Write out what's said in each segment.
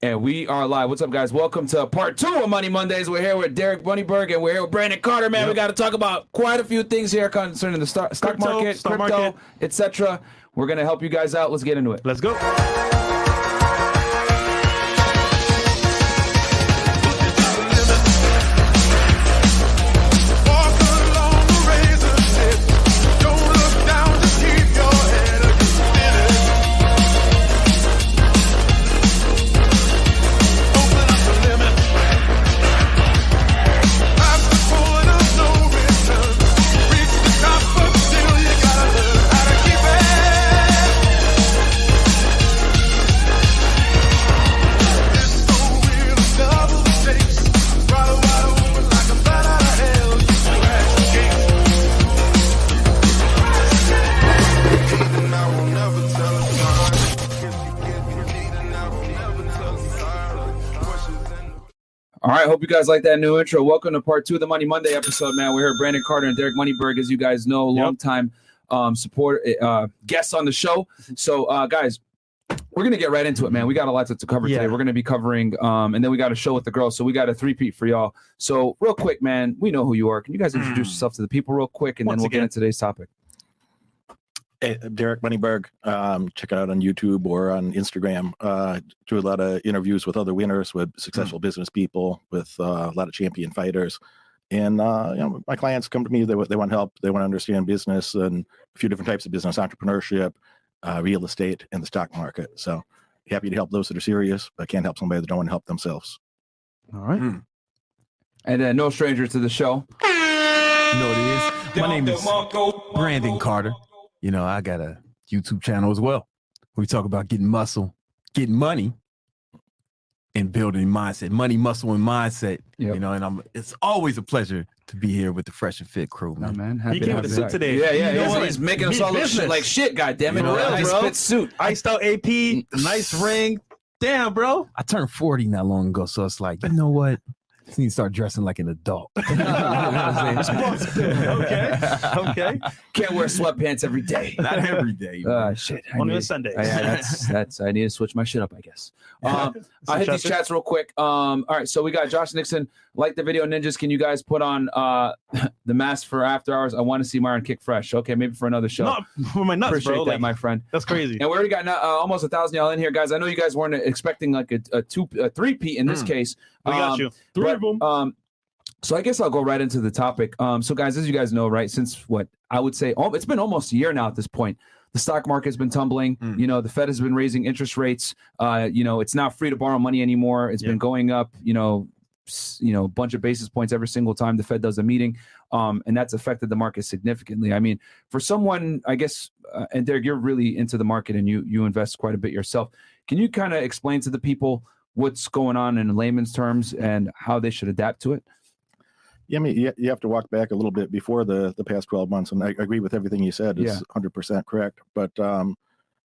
And we are live. What's up, guys? Welcome to part two of Money Mondays. We're here with Derek Moneyberg and we're here with Brandon Carter. Man, we got to talk about quite a few things here concerning the stock, stock Crypto, market, stock crypto, etc. We're gonna help you guys out. Let's get into it. Let's go. Guys like that new intro. Welcome to part two of the Money Monday episode, man. We're here Brandon Carter and Derek Moneyberg, as you guys know, long time um, support uh, guests on the show. So, uh, guys, we're gonna get right into it, man. We got a lot to, to cover Yeah. today. We're gonna be covering, um, and then we got a show with the girls. So we got a three-peat for y'all. So, real quick, man, we know who you are. Can you guys introduce Mm. yourself to the people real quick, and Once then we'll get into today's topic. Hey, Derek Moneyberg. Um, check it out on YouTube or on Instagram. Uh, do a lot of interviews with other winners, with successful business people, with uh, a lot of champion fighters. And uh, you know, my clients come to me. They they want help. They want to understand business and a few different types of business, entrepreneurship, uh, real estate, and the stock market. So happy to help those that are serious, but can't help somebody that don't want to help themselves. All right. Mm. And then no stranger to the show. You know what it is? My name is Brandon Carter. You know, I got a YouTube channel as well. We talk about getting muscle, getting money, and building mindset, money, muscle, and mindset. Yep. You know, and I'm it's always a pleasure to be here with the Fresh and Fit crew, Man, No, man. man. Happy He to came have with a you suit today. Yeah, yeah. You know he's, he's making us all look shit like shit. God damn it! You know Real nice bro? fit suit. Iced out AP, nice ring. Damn, bro. I turned 40 not long ago, so it's like, you know what? I just need to start dressing like an adult. You know what I'm saying? okay. Okay. Can't wear sweatpants every day. Not every day. man. Uh, shit. I Only need- on Sundays. Uh, yeah, that's that's. I need to switch my shit up, I guess. Um, I hit these chats real quick. Um, all right, so we got Josh Nixon. Like the video, ninjas. Can you guys put on uh the mask for after hours? I want to see Myron kick fresh. Okay, maybe for another show. Not for my nuts, Appreciate bro. that, Like, my friend. that's crazy. And we already got uh, almost a thousand y'all in here, guys. I know you guys weren't expecting like a, a two, a three P in this Mm. case. We got Um, you. Three but, of them. Um, so I guess I'll go right into the topic. Um, so guys, as you guys know, right, since what I would say, oh, it's been almost a year now at this point. The stock market's been tumbling. Mm. You know, the Fed has been raising interest rates. Uh, you know, it's not free to borrow money anymore. It's Yeah. been going up. You know, you know, a bunch of basis points every single time the Fed does a meeting, um, and that's affected the market significantly. I mean, for someone, I guess, uh, and Derek, you're really into the market and you you invest quite a bit yourself. Can you kind of explain to the people what's going on in layman's terms and how they should adapt to it? Yeah, I mean, you, you have to walk back a little bit before the the past twelve months, and I agree with everything you said. It's Yeah. hundred percent correct. But um,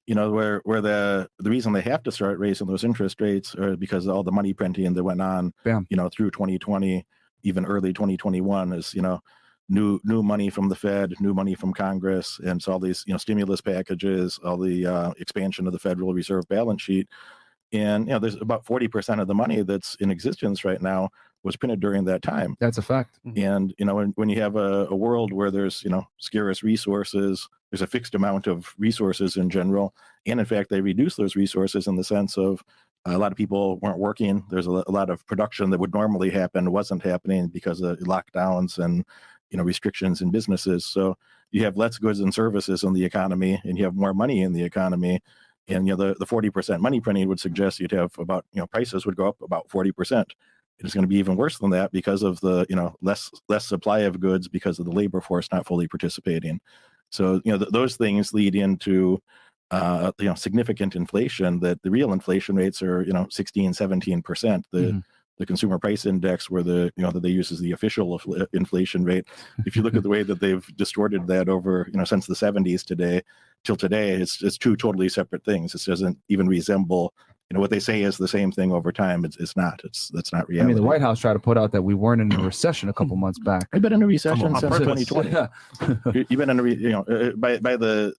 you know, where where the the reason they have to start raising those interest rates are because of all the money printing that went on, Bam. you know, through 2020, even early 2021, is you know, new new money from the Fed, new money from Congress, and so all these you know stimulus packages, all the uh, expansion of the Federal Reserve balance sheet, and you know, there's about 40 percent of the money that's in existence right now was printed during that time. That's a fact. Mm-hmm. And you know, when, when you have a, a world where there's you know scarce resources, there's a fixed amount of resources in general, and in fact, they reduce those resources in the sense of a lot of people weren't working. There's a, a lot of production that would normally happen wasn't happening because of lockdowns and you know restrictions in businesses. So you have less goods and services in the economy, and you have more money in the economy. And you know the the forty percent money printing would suggest you'd have about you know prices would go up about forty percent. It's going to be even worse than that because of the you know less less supply of goods because of the labor force not fully participating. So you know th- those things lead into uh, you know significant inflation that the real inflation rates are you know 16 17 percent. The Mhm. the consumer price index where the you know that they use as the official inflation rate. If you look at the way that they've distorted that over you know since the 70s today till today it's it's two totally separate things it doesn't even resemble you know what they say is the same thing over time it's, it's not it's that's not reality I mean, the White House tried to put out that we weren't in a recession a couple months back. I've been in a recession on since purpose. 2020. Yeah. You- You've been in a, re, you know, uh, by by the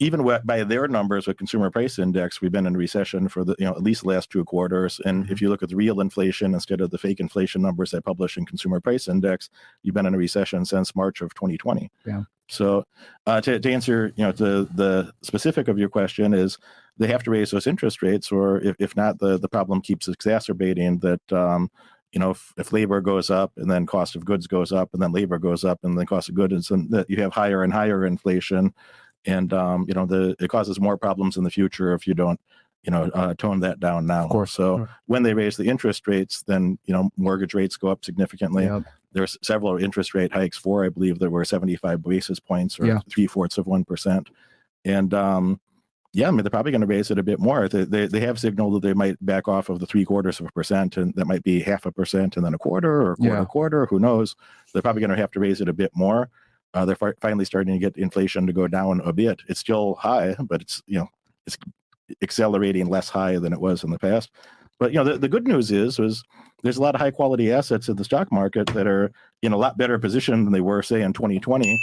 even by their numbers with consumer price index, we've been in recession for the you know at least the last two quarters. And Mm-hmm. if you look at the real inflation instead of the fake inflation numbers they publish in consumer price index, you've been in a recession since March of 2020. Yeah. So uh, to, to answer you know the the specific of your question is they have to raise those interest rates, or if, if not, the the problem keeps exacerbating. That um, you know if, if labor goes up and then cost of goods goes up and then labor goes up and then cost of goods and that you have higher and higher inflation and um, you know the it causes more problems in the future if you don't you know uh, tone that down now Of course. so Sure. when they raise the interest rates then you know mortgage rates go up significantly Yep. there's several interest rate hikes for i believe there were 75 basis points or Yeah. three-fourths of 1% and um yeah, I mean, they're probably going to raise it a bit more. They, they, they have signaled that they might back off of the three quarters of a percent, and that might be half a percent and then a quarter or a quarter, Yeah. quarter. Who knows? They're probably going to have to raise it a bit more. Uh, they're fi- finally starting to get inflation to go down a bit. It's still high, but it's you know it's accelerating less high than it was in the past. But you know the, the good news is was there's a lot of high quality assets in the stock market that are in a lot better position than they were say in 2020.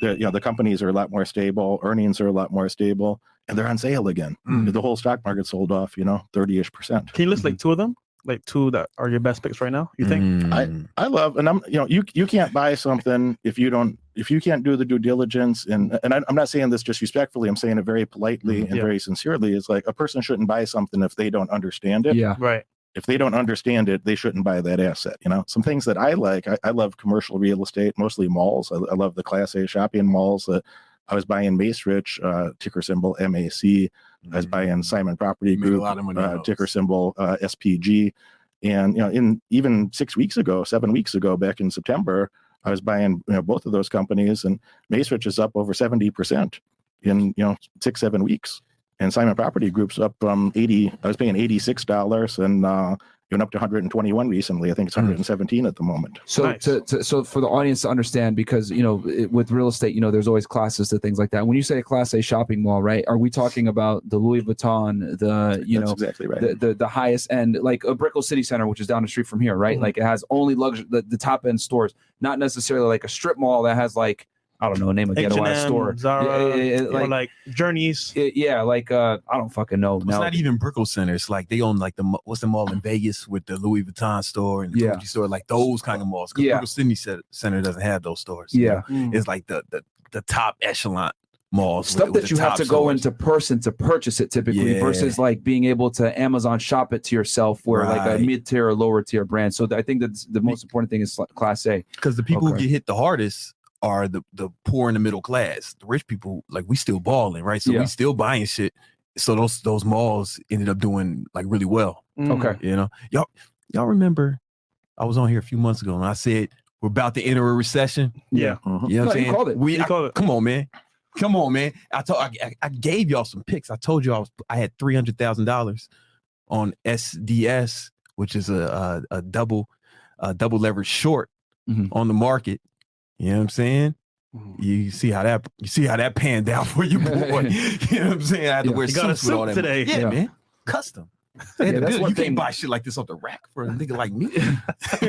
The you know the companies are a lot more stable, earnings are a lot more stable, and they're on sale again. Mm. The whole stock market sold off, you know, 30ish percent. Can you list like two of them? Like two that are your best picks right now? You think? Mm. I love, and I'm, you know, you you can't buy something if you don't, if you can't do the due diligence, and and I, I'm not saying this disrespectfully. I'm saying it very politely Mhm. and Yeah. very sincerely. Is like a person shouldn't buy something if they don't understand it. Yeah. Right. If they don't understand it, they shouldn't buy that asset. You know, some things that I like. I, I love commercial real estate, mostly malls. I, I love the Class A shopping malls. That I was buying Macerich, uh, ticker symbol MAC. I was buying Simon Property Group, lot of money uh, ticker symbol uh, SPG. And you know, in even six weeks ago, seven weeks ago, back in September, I was buying you know both of those companies, and Macerich is up over seventy percent in you know six seven weeks, and Simon Property Group's up from eighty. I was paying eighty six dollars, and uh, went up to one hundred and twenty one recently. I think it's Hmm. one hundred and seventeen at the moment. So Nice. to, to so for the audience to understand, because you know it, with real estate, you know there's always classes to things like that. When you say a class A shopping mall, right? Are we talking about the Louis Vuitton, the you That's know exactly right. the, the the highest end, like a Brickell City Center, which is down the street from here, right? Mhm. Like it has only luxury, the, the top end stores, not necessarily like a strip mall that has like I don't know, name a ghetto ass store. Zara, Yeah, yeah, yeah, or like, like Journeys. it- yeah, like uh, I don't fucking know. It's now. not even Brickell Center. It's like they own like the mo- what's the mall in Vegas with the Louis Vuitton store and the Yeah. Gucci store, like those kind of malls. 'Cause Yeah. Brickell City Center doesn't have those stores. you yeah, know? it's like the the, the top echelon malls. stuff with- with that the you have top to go into person to purchase it typically Yeah. versus like being able to Amazon shop it to yourself where like a mid tier or lower tier brand. So th- I think that's the most important thing is class A. because the people who get hit the hardest are the the poor and the middle class. The rich people, like we still balling, right? So Yeah. we still buying shit. So those those malls ended up doing like really well. Mm. Okay. You know, y'all y'all remember I was on here a few months ago and I said we're about to enter a recession. Yeah. Mhm. You know what No, I'm saying? called it. We I- called it. come on, man. Come on, man. I told I, I- I gave y'all some picks. I told you I was I had three hundred thousand dollars on SDS, which is a a, a double a double leverage short Mhm. on the market. You know what I'm saying? Mhm. You see how that you see how that panned out for you, boy. you know what I'm saying? I had to Yeah. wear You got a suits with all suit that. today. Yeah, Yeah. man. Custom. Yeah, that's build- one you thing- can't buy shit like this off the rack for a nigga like me.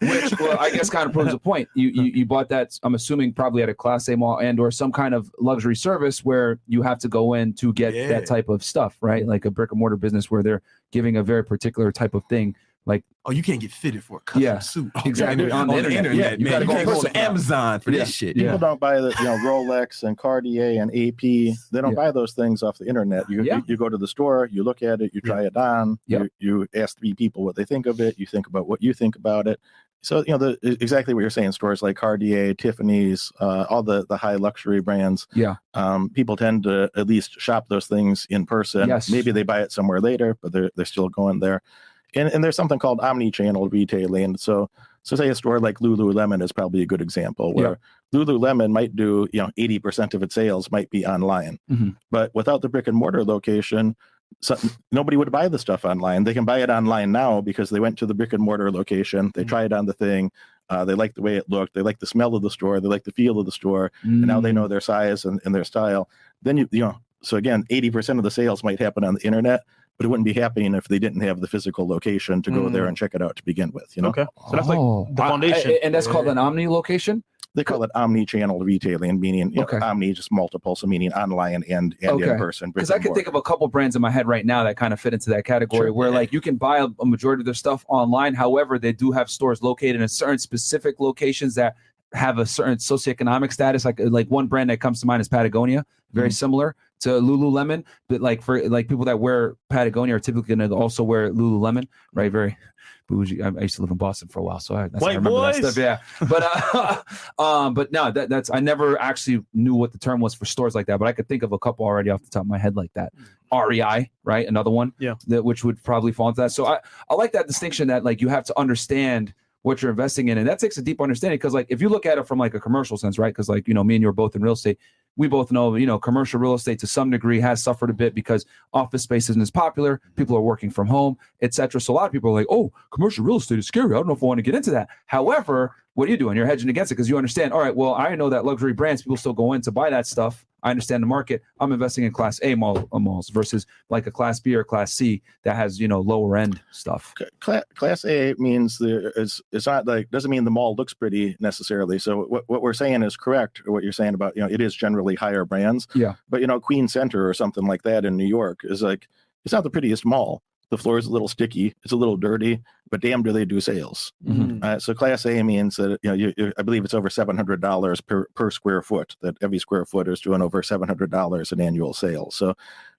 Which well, I guess kind of proves the point. You, you you bought that. I'm assuming probably at a class A mall and or some kind of luxury service where you have to go in to get Yeah. that type of stuff, right? Like a brick and mortar business where they're giving a very particular type of thing. Oh, you can't get fitted for a custom Yeah, suit. exactly. On the internet. Yeah, you man. gotta You go can't go to Amazon for Yeah. this shit. Yeah. People don't buy the you know Rolex and Cartier and AP. They don't Yeah. buy those things off the internet. You, Yeah. you you go to the store, you look at it, you try it on, Yep. you, you ask three people what they think of it, you think about what you think about it. So you know the exactly what you're saying. Stores like Cartier, Tiffany's, uh, all the the high luxury brands. Yeah. Um, people tend to at least shop those things in person. Yes. Maybe they buy it somewhere later, but they're they're still going there. And and there's something called omni-channel retailing. So so say a store like Lululemon is probably a good example where Lululemon might do, you know, 80% of its sales might be online. Mhm. But without the brick and mortar location, so, nobody would buy the stuff online. They can buy it online now because they went to the brick and mortar location, they Mhm. tried on the thing, uh, they like the way it looked, they like the smell of the store, they like the feel of the store, and now they Mm. know their size and, and their style. Then you you know, so again, 80% of the sales might happen on the internet, but it wouldn't be happening if they didn't have the physical location to go there Mm. and check it out to begin with. You know, Okay. So that's like Oh. the I- I- foundation. and that's called an omni location. they call it omni-channel retailing, meaning you know, Okay. omni just multiple, so meaning online and and Okay. in person. because I can think of a couple brands in my head right now that kind of fit into that category Sure. where like you can buy a, a majority of their stuff online. However, they do have stores located in certain specific locations that have a certain socioeconomic status. Like like one brand that comes to mind is Patagonia, very similar to Lululemon, but like for like people that wear Patagonia are typically going to also wear Lululemon, right? Very bougie. I, I used to live in Boston for a while, so I, that's how I White remember that boys. stuff. Yeah, but uh, um, but no, that, that's I never actually knew what the term was for stores like that, but I could think of a couple already off the top of my head like that. REI, right? Another one, Yeah. that which would probably fall into that. So I I like that distinction that like you have to understand what you're investing in, and that takes a deep understanding because like if you look at it from like a commercial sense, right? Because like you know me and you are both in real estate. We both know, you know, commercial real estate to some degree has suffered a bit because office space isn't as popular. People are working from home, etc. So a lot of people are like, "Oh, commercial real estate is scary. I don't know if I want to get into that." However, what are you doing? You're hedging against it because you understand. All right, well, I know that luxury brands people still go in to buy that stuff. I understand the market. I'm investing in Class A mall, uh, malls versus like a Class B or Class C that has you know lower end stuff. Cla- Class A means the it's it's not like doesn't mean the mall looks pretty necessarily. So what, what we're saying is correct. What you're saying about you know it is generally higher brands. Yeah. But you know Queen Center or something like that in New York is like it's not the prettiest mall. The floor is a little sticky. It's a little dirty, but damn, do they do sales? Mhm. Uh, so Class A means that you know you, you, I believe it's over seven hundred dollars per per square foot. That every square foot is doing over seven hundred dollars in annual sales. So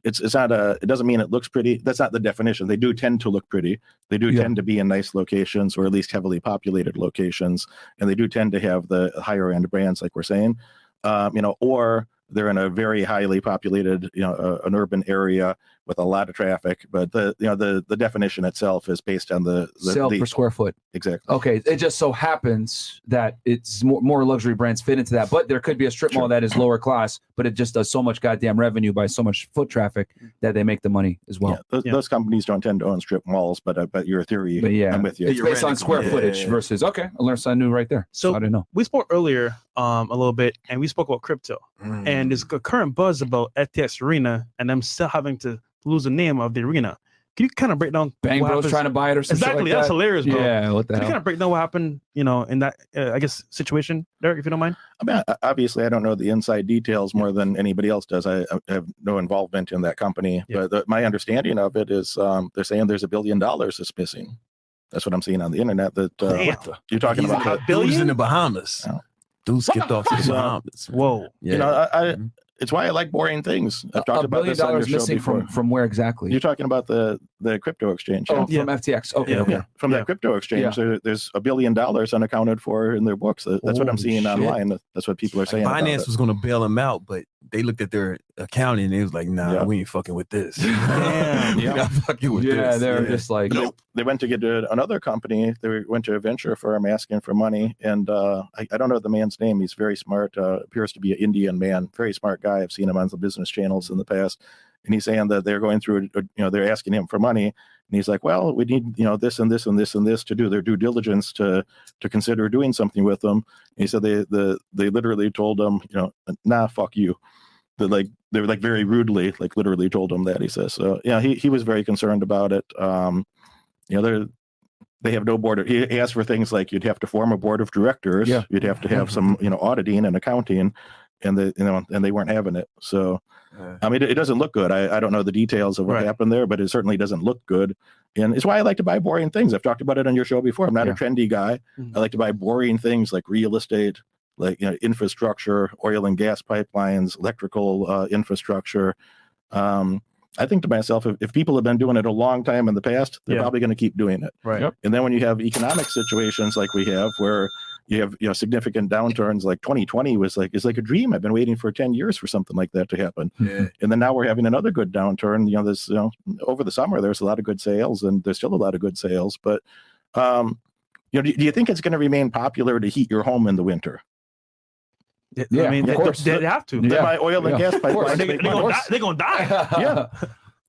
it's it's not a. It doesn't mean it looks pretty. That's not the definition. They do tend to look pretty. They do Yeah. tend to be in nice locations or at least heavily populated locations, and they do tend to have the higher end brands, like we're saying. Um, you know, or they're in a very highly populated, you know, uh, an urban area with a lot of traffic. But the you know the the definition itself is based on the the, Sale the per square foot. exactly. Okay, it just so happens that it's more, more luxury brands fit into that, but there could be a strip mall that is lower class, but it just does so much goddamn revenue by so much foot traffic that they make the money as well. yeah, those, Yeah. those companies don't tend to own strip malls, but uh, but your theory, But yeah, I'm with you. It's You're based on square them. footage Yeah, yeah. versus okay. I learned something new right there. So So- I didn't know. We spoke earlier um, a little bit, and we spoke about crypto. Mm. and there's a current buzz about FTX Arena and them still having to lose the name of the arena. Can you kind of break down Bang what Bros happens- trying to buy it or something exactly? like that's that. hilarious, bro. Yeah, what the Can you kind of break down what happened, you know, in that uh, I guess situation, Derek, if you don't mind? I mean, obviously, I don't know the inside details more than anybody else does. I, I have no involvement in that company, Yeah. but the, my understanding of it is um, they're saying there's a billion dollars that's missing. That's what I'm seeing on the internet. That uh, Damn. you're talking He's about. in The, the, billion? In the Bahamas. Oh. Dude skipped off to the fuck? Bahamas. Whoa. Yeah. You know, I, I, Mhm. It's why I like boring things. I've a talked about billion this on your dollars show missing before. from from where exactly? You're talking about the the crypto exchange. oh, yeah? from FTX. Okay, Yeah. okay. Yeah, from Yeah. that crypto exchange, there, there's a billion dollars unaccounted for in their books. That- That's what I'm seeing shit. online. That's what people are saying. about Binance it. was going to bail them out, but they looked at their accounting and they was like, nah, Yeah. we ain't fucking with this. Damn. We're not fucking with Yeah, this. they're just like They- They went to get to another company. They went to a venture firm asking for money, and uh, I, I don't know the man's name. He's very smart. Uh, appears to be an Indian man. Very smart guy. I've seen him on the business channels in the past. And he's saying that they're going through, uh, you know, they're asking him for money, and he's like, "Well, we need, you know, this and this and this and this to do their due diligence to to consider doing something with them." And he said they the they literally told him, you know, "Nah, fuck you." They like they were like very rudely, like literally told him that. He says, so yeah, he he was very concerned about it. Um, you know, they're they have no board. Of, he asked for things like you'd have to form a board of directors. Yeah. You'd have to have some, you know, auditing and accounting, and the you know, and they weren't having it. So, Uh, I mean, it, it doesn't look good. I, I don't know the details of what Right. happened there, but it certainly doesn't look good. And it's why I like to buy boring things. I've talked about it on your show before. I'm not Yeah. a trendy guy. Mhm. I like to buy boring things like real estate, like you know, infrastructure, oil and gas pipelines, electrical uh, infrastructure. Um, I think to myself, if, if people have been doing it a long time in the past, they're Yeah. probably going to keep doing it. Right. Yep. And then when you have economic situations like we have, where you have you know significant downturns, like 2020 was like is like a dream. I've been waiting for 10 years for something like that to happen. yeah. And then now we're having another good downturn. You know, this you know over the summer there's a lot of good sales, and there's still a lot of good sales. But um, you know, do, do you think it's going to remain popular to heat your home in the winter? Yeah, I mean, of they, course. they, they have to. Yeah. They buy oil and Yeah. gas Of course. pipelines. They, to are make money. gonna die. They're gonna die. yeah.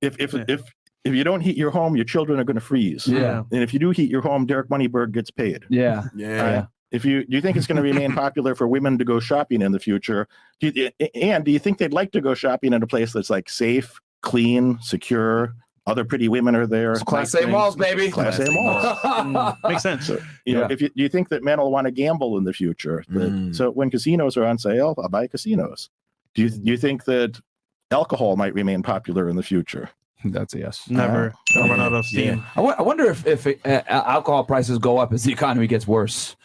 if if Yeah. if if you don't heat your home, your children are going to freeze. Yeah. And if you do heat your home, Derek Moneyberg gets paid. Yeah. Yeah. If you do you think it's going to remain popular for women to go shopping in the future? Do you, and do you think they'd like to go shopping in a place that's like safe, clean, secure, other pretty women are there. It's Class A malls, things. baby. Class A malls. Mm, makes sense. So, you know, if you do you think that men will want to gamble in the future? That- Mm. So when casinos are on sale, I'll buy casinos. Do you do you think that alcohol might remain popular in the future? That's a yes. Never gonna run out of steam. I wo- I wonder if if uh, alcohol prices go up as the economy gets worse.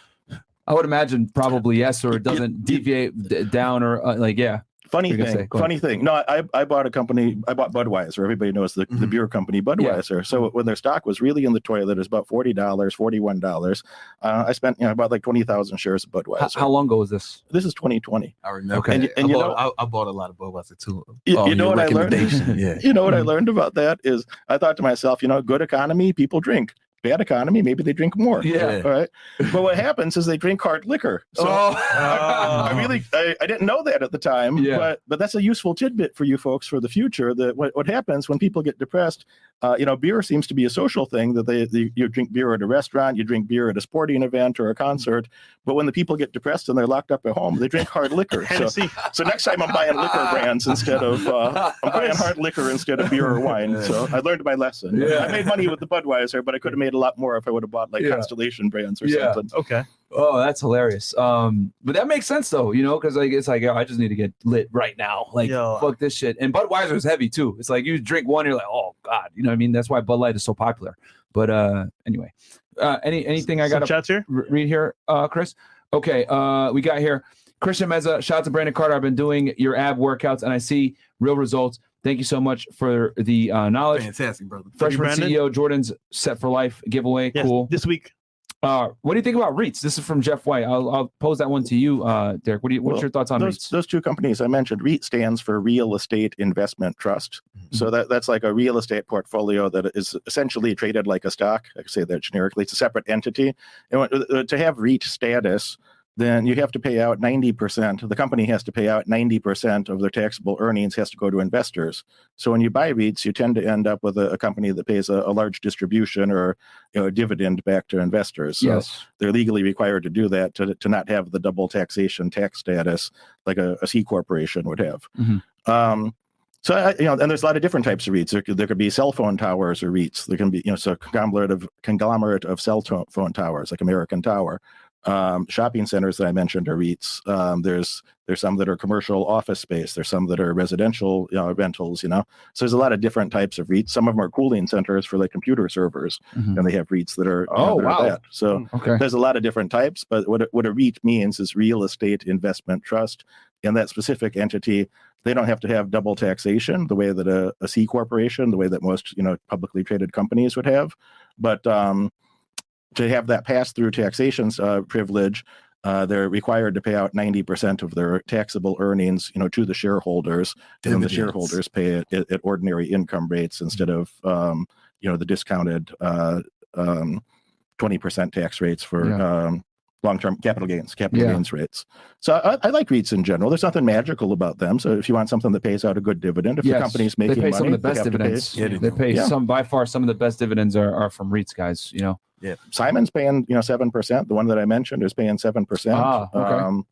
I would imagine probably yes, or it doesn't deviate d- down, or uh, like yeah. Funny What were you gonna thing, funny thing. No, I I bought a company. I bought Budweiser. Everybody knows the, the Mhm. beer company Budweiser. So when their stock was really in the toilet, it was about forty dollars, forty one dollars. Uh, I spent you know about like twenty thousand shares of Budweiser. How, how long ago was this? this is twenty twenty. I remember. Okay. And- and I, you bought, know- I, I bought a lot of Budweiser too. You, Oh, you know what I learned? Yeah. You know what I Mhm. learned about that is I thought to myself, you know, good economy, people drink. Bad economy, maybe they drink more. Yeah. All right. But what happens is they drink hard liquor. So oh, I, I really I, I didn't know that at the time. Yeah. But but that's a useful tidbit for you folks for the future. That what, what happens when people get depressed, uh, you know, beer seems to be a social thing that they, they you drink beer at a restaurant, you drink beer at a sporting event or a concert. But when the people get depressed and they're locked up at home, they drink hard liquor. so Hennessy. so next time I'm buying liquor brands instead of uh, I'm buying hard liquor instead of beer or wine. So I learned my lesson. Yeah. I made money with the Budweiser, but I could have made a lot more if I would have bought like Yeah. Constellation brands or Yeah. something. Okay. oh, that's hilarious. Um, but that makes sense though, you know, because like it's like oh, I just need to get lit right now. Like Yo. fuck this shit. And Budweiser is heavy too. It's like you drink one, you're like, oh god, you know what I mean? That's why Bud Light is so popular. But uh, anyway, uh, any anything I got to chats here. r- read here, uh, Chris? Okay, uh, we got here Christian Meza. Shout out to Brandon Carter. I've been doing your ab workouts and I see real results. Thank you so much for the uh, knowledge. Fantastic, brother. Freshman CEO Jordan's set for life giveaway. Yes, Cool. This week. Uh, what do you think about REITs? This is from Jeff White. I'll, I'll pose that one to you, uh, Derek. What do you, what's Well, your thoughts on those, REITs? those two companies I mentioned, REIT stands for Real Estate Investment Trust. Mm-hmm. So that, that's like a real estate portfolio that is essentially traded like a stock. I can say that generically. It's a separate entity. And uh, to have REIT status, then you have to pay out 90%. The company has to pay out 90% of their taxable earnings has to go to investors. So when you buy REITs, you tend to end up with a, a company that pays a, a large distribution or you know, a dividend back to investors. So yes. they're legally required to do that to, to not have the double taxation tax status like a, a C corporation would have. Mhm. Um, so I, you know, and there's a lot of different types of REITs. There could, there could be cell phone towers or REITs. There can be you know, so conglomerate of conglomerate of cell phone towers like American Tower. Um, shopping centers that I mentioned are REITs. Um, there's there's some that are commercial office space. There's some that are residential you know, rentals. You know, so there's a lot of different types of REITs. Some of them are cooling centers for like computer servers, Mhm. and they have REITs that are you Oh, know, that are wow. that. So Okay. there's a lot of different types, but what a, what a REIT means is real estate investment trust. And that specific entity, they don't have to have double taxation the way that a, a C corporation, the way that most you know publicly traded companies would have. But um, to have that pass through taxation uh, privilege, uh, they're required to pay out 90% of their taxable earnings, you know, to the shareholders, and the shareholders pay it at, at ordinary income rates instead of, um, you know, the discounted uh, um, 20% tax rates for Yeah. um, long-term capital gains, capital Yeah. gains rates. So I, I like REITs in general. There's nothing magical about them. So if you want something that pays out a good dividend, if Yes. the company's making they pay money, some of the best have to pay- dividends. Yeah, they they pay Yeah. some by far some of the best dividends are, are from REITs, guys. You know. Simon's paying, you know, seven percent. The one that I mentioned is paying seven percent. Ah, okay. Um,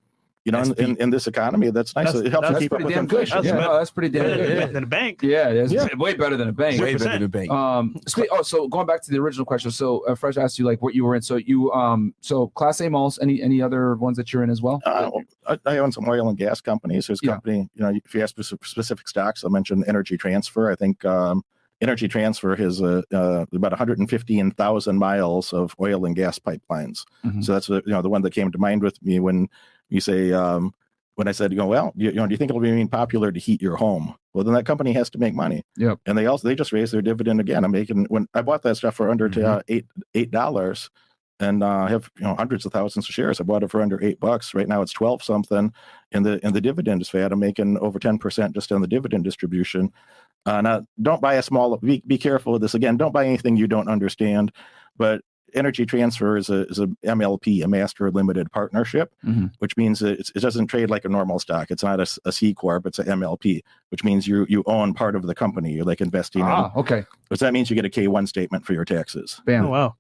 you know, in, in, in this economy, that's nice. That's- it helps you keep up pretty with damn good. inflation. That's yeah, better- no, that's pretty damn Better good. than, than a bank. Yeah, it's Yeah. way better than a bank. Way better 6%. than bank. Um, spe- oh, so going back to the original question, so uh, Fresh asked you like what you were in. So you, um, so Class A malls. Any any other ones that you're in as well? Uh, I, I own some oil and gas companies. There's a Yeah. company, you know, if you ask specific, specific stocks, I'll mention Energy Transfer. I think um, Energy Transfer has uh, uh, about 115,000 miles of oil and gas pipelines. Mhm. So that's the, you know the one that came to mind with me when you say um, when I said, you know, well, you, you know, do you think it'll be popular to heat your home? Well, then that company has to make money. Yep. And they also they just raised their dividend again. I'm making when I bought that stuff for under to, uh, eight eight dollars, and uh, have you know hundreds of thousands of shares. I bought it for under eight bucks. Right now it's twelve something, and the and the dividend is fat. I'm making over ten percent just on the dividend distribution. Uh, now, don't buy a small. Be, be careful with this. Again, don't buy anything you don't understand. But Energy Transfer is a is a MLP, a Master Limited Partnership, Mhm. which means that it's, it doesn't trade like a normal stock. It's not a, s- a C corp. It's a MLP, which means you you own part of the company. You're like investing Ah, okay. in. Which that means you get a K one statement for your taxes. Bam. Oh, wow.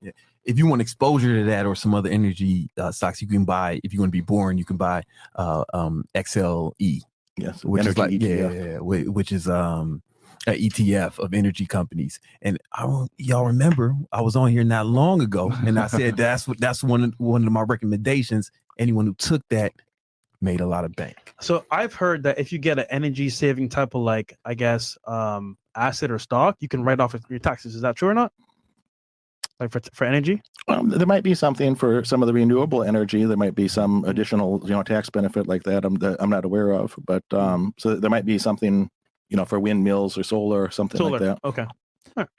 if you want exposure to that or some other energy uh, stocks, you can buy. If you want to be boring, you can buy uh, um, XLE, Yes, which is like yeah, ETF. yeah, yeah, whi- which is um a ETF of energy companies. And I don't, y'all remember I was on here not long ago, and I said that's what that's one of one of my recommendations. Anyone who took that made a lot of bank. So I've heard that if you get an energy saving type of like, I guess, um, asset or stock, you can write off your taxes. Is that true or not? Like for for energy? Um, there might be something for some of the renewable energy. There might be some additional, you know, tax benefit like that. I'm that I'm not aware of, but um, so there might be something, you know, for windmills or solar or something Solar. like that. Okay.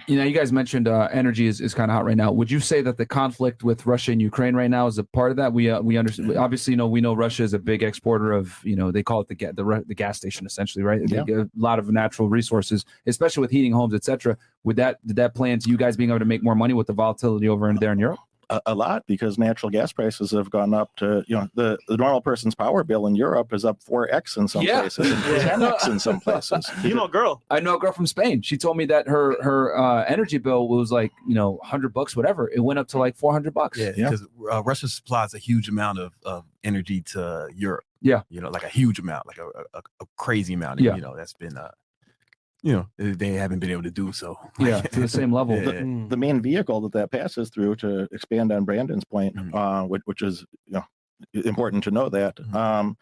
You know, you guys mentioned uh, energy is, is kind of hot right now. Would you say that the conflict with Russia and Ukraine right now is a part of that? We uh, we understand. Obviously, you know, we know Russia is a big exporter of, you know, they call it the ga- the, ru- the gas station essentially, right? Yeah. a lot of natural resources, especially with heating homes, etc. Would that did that play into you guys being able to make more money with the volatility over in there in Europe? A, a lot because natural gas prices have gone up to, you know, the, the normal person's power bill in Europe is up 4x in some Yeah. places, and 10x in some places. You know, girl. I know a girl from Spain. She told me that her her uh, energy bill was like you know hundred bucks, whatever. It went up to like four hundred bucks. Yeah, Yeah. because uh, Russia supplies a huge amount of, of energy to Europe. Yeah. you know, like a huge amount, like a, a, a crazy amount. And, Yeah. you know, that's been, uh, you know, they haven't been able to do so. Yeah, to the same level. Yeah. Mm. the main vehicle that that passes through to expand on Brandon's point, Mhm. uh, which, which is you know important to know that Mhm. um,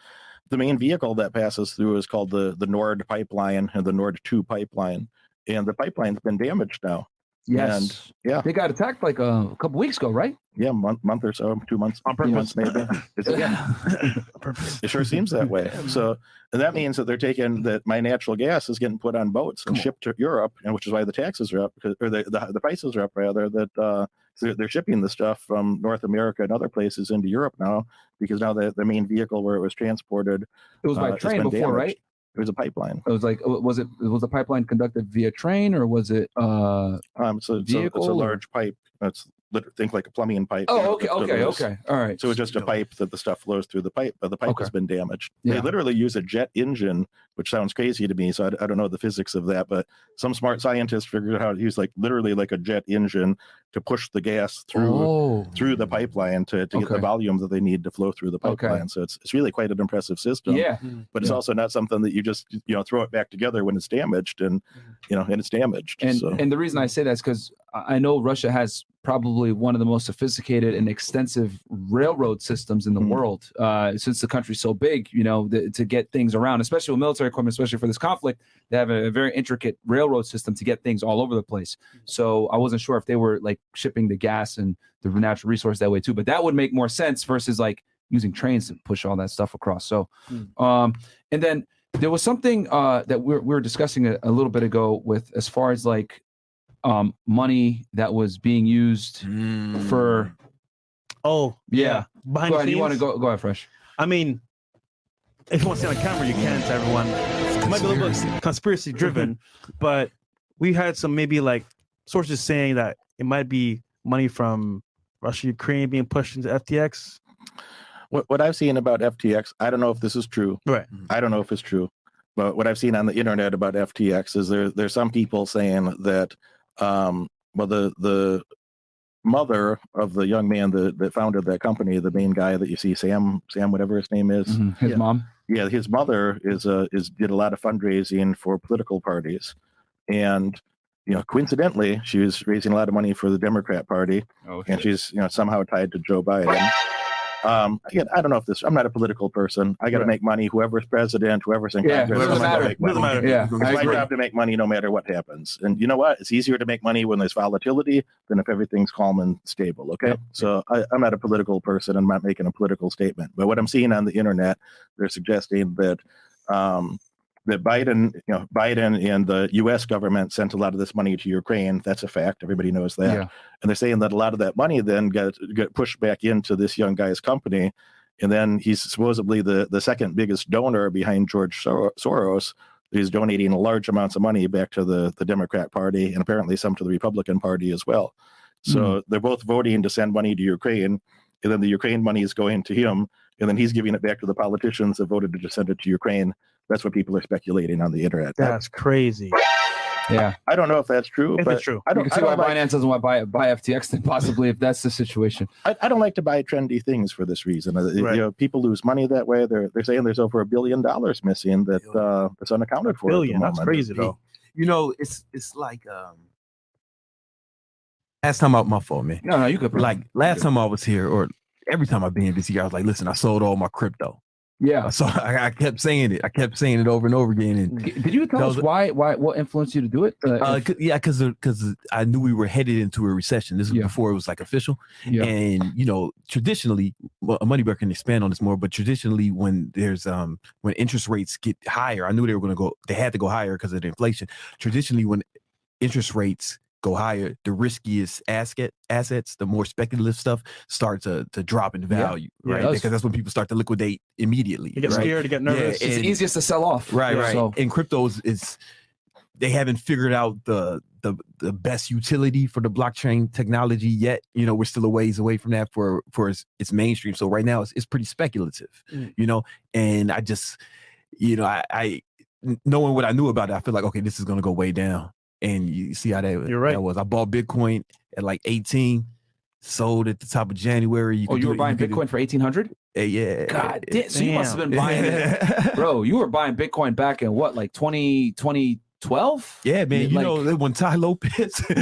the main vehicle that passes through is called the the Nord pipeline and the Nord Two pipeline, and the pipeline's been damaged now. Yes. yeah. They got attacked like a, a couple weeks ago, right? Yeah, month month or so, two months, On three purpose. months maybe. It's, yeah, it sure seems that way. So and that means that they're taking that my natural gas is getting put on boats and Come on. shipped to Europe, and which is why the taxes are up because or the, the the prices are up rather. That uh, they're, they're shipping the stuff from North America and other places into Europe now because now the, the main vehicle where it was transported It was by uh, train been before, right? It was a pipeline. It was like, was it was the pipeline conducted via train or was it? uh Um, so, so it's a large pipe. That's think like a plumbing pipe. you know, Oh, okay, okay, okay, all right. So it's just a pipe that the stuff flows through the pipe, but the pipe Okay. has been damaged. Yeah. They literally use a jet engine, which sounds crazy to me. So I, I don't know the physics of that, but some smart scientists figured out how to use like literally like a jet engine to push the gas through oh. through the pipeline to, to get the volume that they need to flow through the Okay. pipeline. So it's it's really quite an impressive system. Yeah, But it's yeah. also not something that you just you know throw it back together when it's damaged and you know and it's damaged. and so and the reason I say that is because I I know Russia has probably one of the most sophisticated and extensive railroad systems in the Mhm. world. Uh, since the country's so big, you know, the, to get things around, especially with military equipment, especially for this conflict, they have a, a very intricate railroad system to get things all over the place. So I wasn't sure if they were like shipping the gas and the natural resource that way too, but that would make more sense versus like using trains to push all that stuff across. So, Hmm. um, and then there was something uh, that we were, we were discussing a, a little bit ago with as far as like um, money that was being used for. Oh, Yeah. Behind Go ahead. You want to go? Go ahead, fresh. I mean, if you want to see on camera, you can to everyone. It might be a little bit conspiracy driven, but we had some maybe like sources saying that it might be money from Russia, Ukraine being pushed into FTX. what, what I've seen about FTX, I don't know if this is true. Right. I don't know if it's true, but what I've seen on the internet about FTX is there there's some people saying that um, well the the mother of the young man that, that founded that company, the main guy that you see, Sam Sam whatever his name is, Mhm. His Yeah. mom. yeah, his mother is uh, is did a lot of fundraising for political parties, and you know coincidentally she was raising a lot of money for the Democrat Party, Oh, and she's you know somehow tied to Joe Biden. Um, again, I don't know if this. I'm not a political person. I got to Right. make money. Whoever's president, whoever's in Yeah, Congress, doesn't matter. make money. Doesn't matter. Yeah, It's I my agree. job to make money no matter what happens. And you know what? It's easier to make money when there's volatility than if everything's calm and stable. Okay. Yep. So I, I'm not a political person. I'm not making a political statement. But what I'm seeing on the internet, they're suggesting that um, that Biden, you know, Biden and the U.S. government sent a lot of this money to Ukraine. That's a fact. Everybody knows that. Yeah. And they're saying that a lot of that money then got, got pushed back into this young guy's company. And then he's supposedly the, the second biggest donor behind George Sor- Soros. He's donating large amounts of money back to the, the Democrat Party and apparently some to the Republican Party as well. So hmm. they're both voting to send money to Ukraine. And then the Ukraine money is going to him. And then he's giving it back to the politicians that voted to just send it to Ukraine. That's what people are speculating on the internet. That- That's crazy. Yeah. I don't know if that's true. If but it's true. I don't, can see why don't like- Binance doesn't want to buy buy FTX then possibly if that's the situation. I, I don't like to buy trendy things for this reason. Uh, Right. You know, people lose money that way. They're they're saying there's over a billion dollars missing that uh, that's unaccounted for. at the Billion. That's crazy though. you know, it's it's like um last time out my fault, man. No, no, you could. Like last time I was here, or every time I've been this year, I was like, listen, I sold all my crypto. Yeah. So I, I kept saying it. I kept saying it over and over again. And Did you tell us was- why? Why? What influenced you to do it? Uh, uh, 'cause- yeah, because because I knew we were headed into a recession. This was Yeah. before it was like official. yeah. And you know, traditionally, well, Moneyberg can expand on this more, but traditionally, when there's um when interest rates get higher, I knew they were going to go. They had to go higher because of the inflation. Traditionally, when interest rates go higher, the riskiest asset assets, the more speculative stuff, start to to drop in value, Yeah, it right? does. Because that's when people start to liquidate immediately. You get right? scared, you get nervous. Yeah, it's and- the easiest to sell off. Right, Yeah, right. So, And cryptos is they haven't figured out the the the best utility for the blockchain technology yet. You know, we're still a ways away from that for for its, its mainstream. So right now it's it's pretty speculative. Mm. You know, and I just you know I, I knowing what I knew about it, I feel like okay, this is gonna go way down. And you see how that, You're right. that was. I bought Bitcoin at like 18, sold at the top of January. oh, you do were it- buying could- Bitcoin for eighteen hundred? Eh, yeah. God, damn. So you must have been buying it, it. bro. You were buying Bitcoin back in what, like 20, 2012? Yeah, man. You like- know when Tai Lopez like, we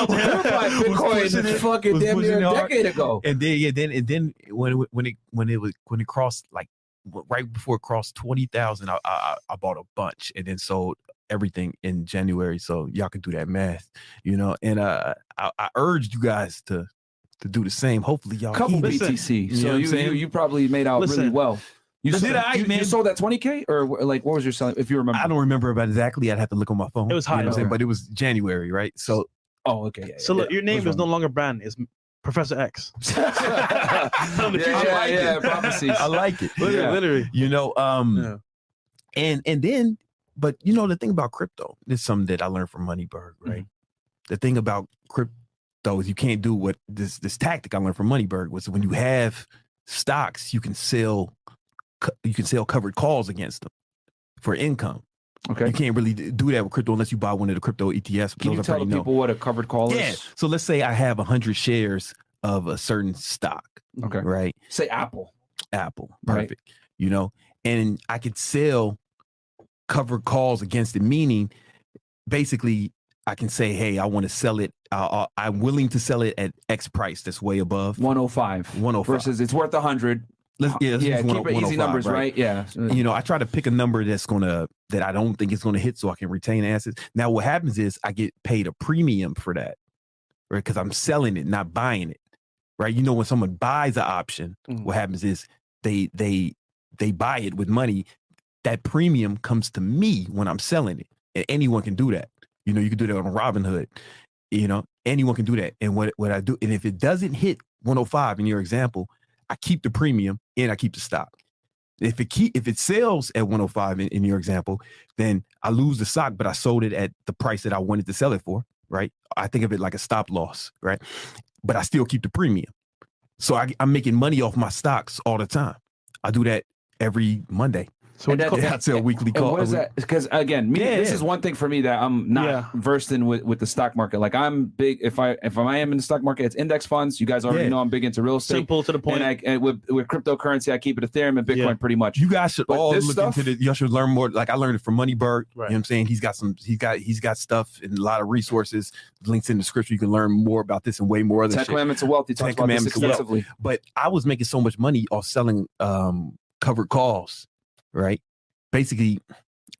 were buying Bitcoin fucking was damn near a hard. decade ago. and then yeah, then and then when it, when it when it was when it crossed like right before it crossed twenty thousand, I, I I bought a bunch and then sold everything in January. So y'all can do that math, you know. And uh, I, I urged you guys to to do the same. Hopefully y'all couple heed BTC. you know So what I'm you, you you probably made out really well. You, Did sold, I, you, you sold that 20K or like what was your selling if you remember? I don't remember about exactly. I'd have to look on my phone. It was you know high, I'm saying? okay. but it was January, right? So Oh, okay. Yeah, So yeah, look, yeah. your name What's is no longer brand. It's Professor X. yeah, the future. yeah, like yeah, it. prophecies. I like it. Literally, Yeah. literally. You know, um, Yeah. and and then but you know the thing about crypto is something that i learned from moneyberg right mm-hmm. the thing about crypto is you can't do what this this tactic i learned from moneyberg was when you have stocks you can sell you can sell covered calls against them for income Okay. you can't really do that with crypto unless you buy one of the crypto etfs Can you tell the already know. people what a covered call yeah is? so let's say i have 100 shares of a certain stock Okay. right Say Apple. Apple. Right. Perfect. You know, and I could sell covered calls against it, meaning basically I can say, hey, I want to sell it. Uh, uh, I'm willing to sell it at X price that's way above 105 105. versus it's worth 100. Let's, yeah, let's yeah, keep 10- it easy numbers, right? Yeah. You know, I try to pick a number that's gonna that I don't think it's gonna hit, so I can retain assets. Now, what happens is I get paid a premium for that, right? Because I'm selling it, not buying it, right? You know, when someone buys an option, Mhm. what happens is they they they buy it with money. That premium comes to me when I'm selling it, and anyone can do that. You know, you can do that on Robinhood. You know, anyone can do that. And what what I do, and if it doesn't hit 105 in your example, I keep the premium and I keep the stock. If it keep if it sells at 105 in, in your example, then I lose the stock, but I sold it at the price that I wanted to sell it for, right? I think of it like a stop loss, right? But I still keep the premium. So I, I'm making money off my stocks all the time. I do that every Monday. So And what you that- Yeah, I sell weekly call. what is that? Because again, me, Yeah, this yeah. is one thing for me that I'm not Yeah. versed in with, with the stock market. Like I'm big. If I if I am in the stock market, it's index funds. You guys already know I'm big into real estate. simple to the point. And, I, and with with cryptocurrency, I keep it Ethereum and Bitcoin pretty much. You guys should But all look stuff- into it. Y'all should learn more. Like I learned it from Moneyberg. You know what I'm saying? He's got some. He's got he's got stuff and a lot of resources. Links in the description. You can learn more about this and way more other Ten shit. Commandments of Wealth. He Ten talks about this Commandments of Wealth. extensively. But I was making so much money off selling um covered calls, right? Basically,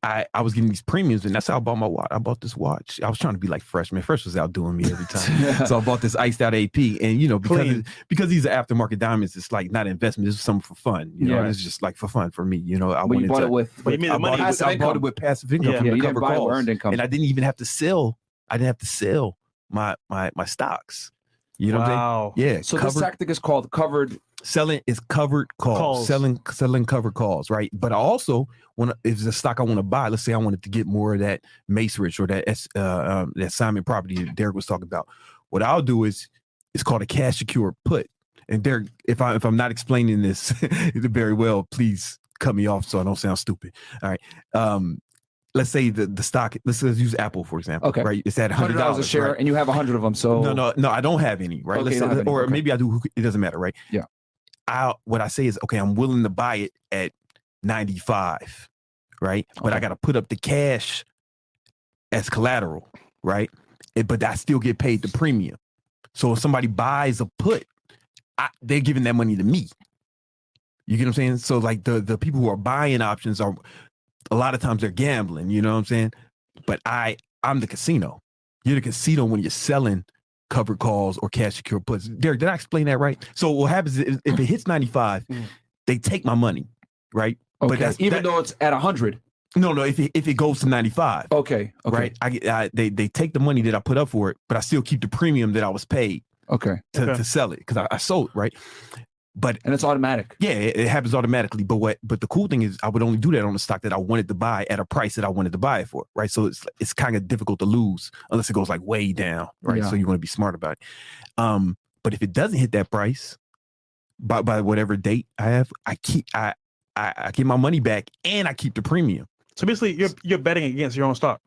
I I was getting these premiums, and that's how I bought my watch. I bought this watch. I was trying to be like Fresh. Man, Fresh was outdoing me every time. so I bought this iced out AP, and you know because it- because these are aftermarket diamonds, it's like not investment. This is something for fun. You know, Yeah. it's just like for fun for me. You know, I But you bought to. it with. But you made I the money. bought, it with, Passive I bought income. it with passive income Yeah. from yeah, the you didn't buy it with calls, earned income. and I didn't even have to sell. I didn't have to sell my my my stocks. You know what I'm saying? Yeah. so covered, this tactic is called covered. selling is covered calls, Calls. selling selling covered calls, right? But I also want to if it's a stock I want to buy, let's say I wanted to get more of that Macerich or that S, uh, um, that Simon property that Derek was talking about. What I'll do is it's called a cash secure put. And Derek, if I if I'm not explaining this very well, please cut me off so I don't sound stupid. All right. Um, let's say the the stock. Let's, let's use Apple for example. Okay. Right. It's at $100 a share, Right? and you have a hundred of them. So No, no, no. I don't have any. Right. Okay, Let's say- any, or okay. maybe I do. who- It doesn't matter. Right. Yeah. I what I say is okay. I'm willing to buy it at 95. right? But I got to put up the cash as collateral, right? It- but I still get paid the premium. So if somebody buys a put, I, they're giving that money to me. You get what I'm saying? So like the the people who are buying options are a lot of times they're gambling. You know what I'm saying? But I I'm the casino. You're the casino when you're selling covered calls or cash secure puts. Derek, did I explain that right? So what happens is if it hits 95, Mm. they take my money, right? Okay. But that's Even that- though it's at hundred. no, no. If it, if it goes to 95, Okay. Okay. right? I get I, they they take the money that I put up for it, but I still keep the premium that I was paid Okay. to, Okay. to sell it because I, I sold right? But And it's automatic. yeah, it, it happens automatically. But what? But the cool thing is, I would only do that on the stock that I wanted to buy at a price that I wanted to buy it for, right? So it's it's kind of difficult to lose unless it goes like way down, right? Yeah. So you want to be smart about it. Um, but if it doesn't hit that price by by whatever date I have, I keep I I, I get my money back and I keep the premium. So basically, you're you're betting against your own stock.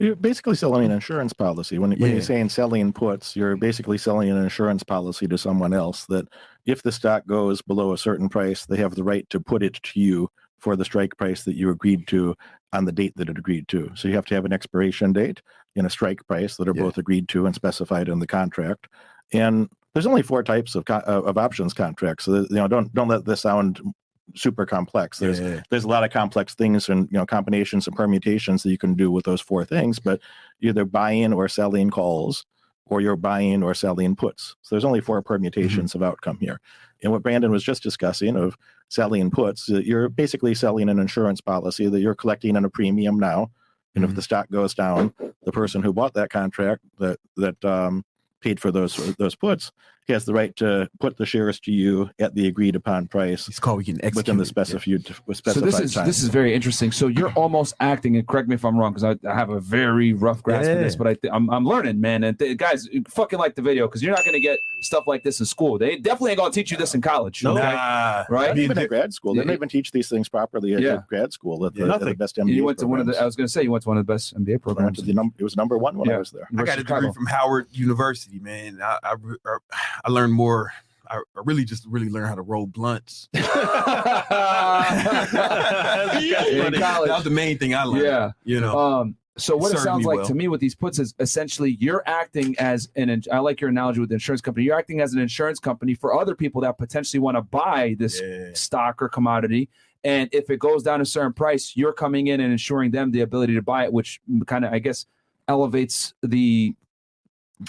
You're basically selling an insurance policy. When, when you're saying selling puts, you're basically selling an insurance policy to someone else that if the stock goes below a certain price, they have the right to put it to you for the strike price that you agreed to on the date that it agreed to. So you have to have an expiration date and a strike price that are Yeah. both agreed to and specified in the contract. And there's only four types of co- of options contracts. So you know, don't don't let this sound super complex. There's Yeah. there's a lot of complex things and you know combinations and permutations that you can do with those four things but either buying or selling calls or you're buying or selling puts so there's only four permutations of outcome here and what brandon was just discussing of selling puts you're basically selling an insurance policy that you're collecting in a premium now and if Mhm. the stock goes down the person who bought that contract that that um, paid for those those puts he has the right to put the shares to you at the agreed upon price It's called we can execute within the it. specified So this is time. this is very interesting. So you're almost acting, and correct me if I'm wrong, because I, I have a very rough grasp of this, but I th- I'm I'm learning, man. And th- guys, fucking like the video because you're not gonna get stuff like this in school. They definitely ain't gonna teach you this in college. No. okay? Nah. right? Not even at grad school. They Yeah. don't even teach these things properly at, Yeah. at grad school at the, Yeah. at the Nothing. best MBA You went to one of the. I was gonna say you went to one of the best MBA I went programs. to the num- it was number one when Yeah. I was there. I got a degree from Howard University, man. I I, re- I- I learned more. I, I really just really learned how to roll blunts. In college. That was the main thing I learned. Yeah. You know. Um, so what it Served sounds like well. to me with these puts is essentially you're acting as an. I like your analogy with the insurance company. You're acting as an insurance company for other people that potentially want to buy this Yeah. stock or commodity. And if it goes down a certain price, you're coming in and ensuring them the ability to buy it, which kind of, I guess, elevates the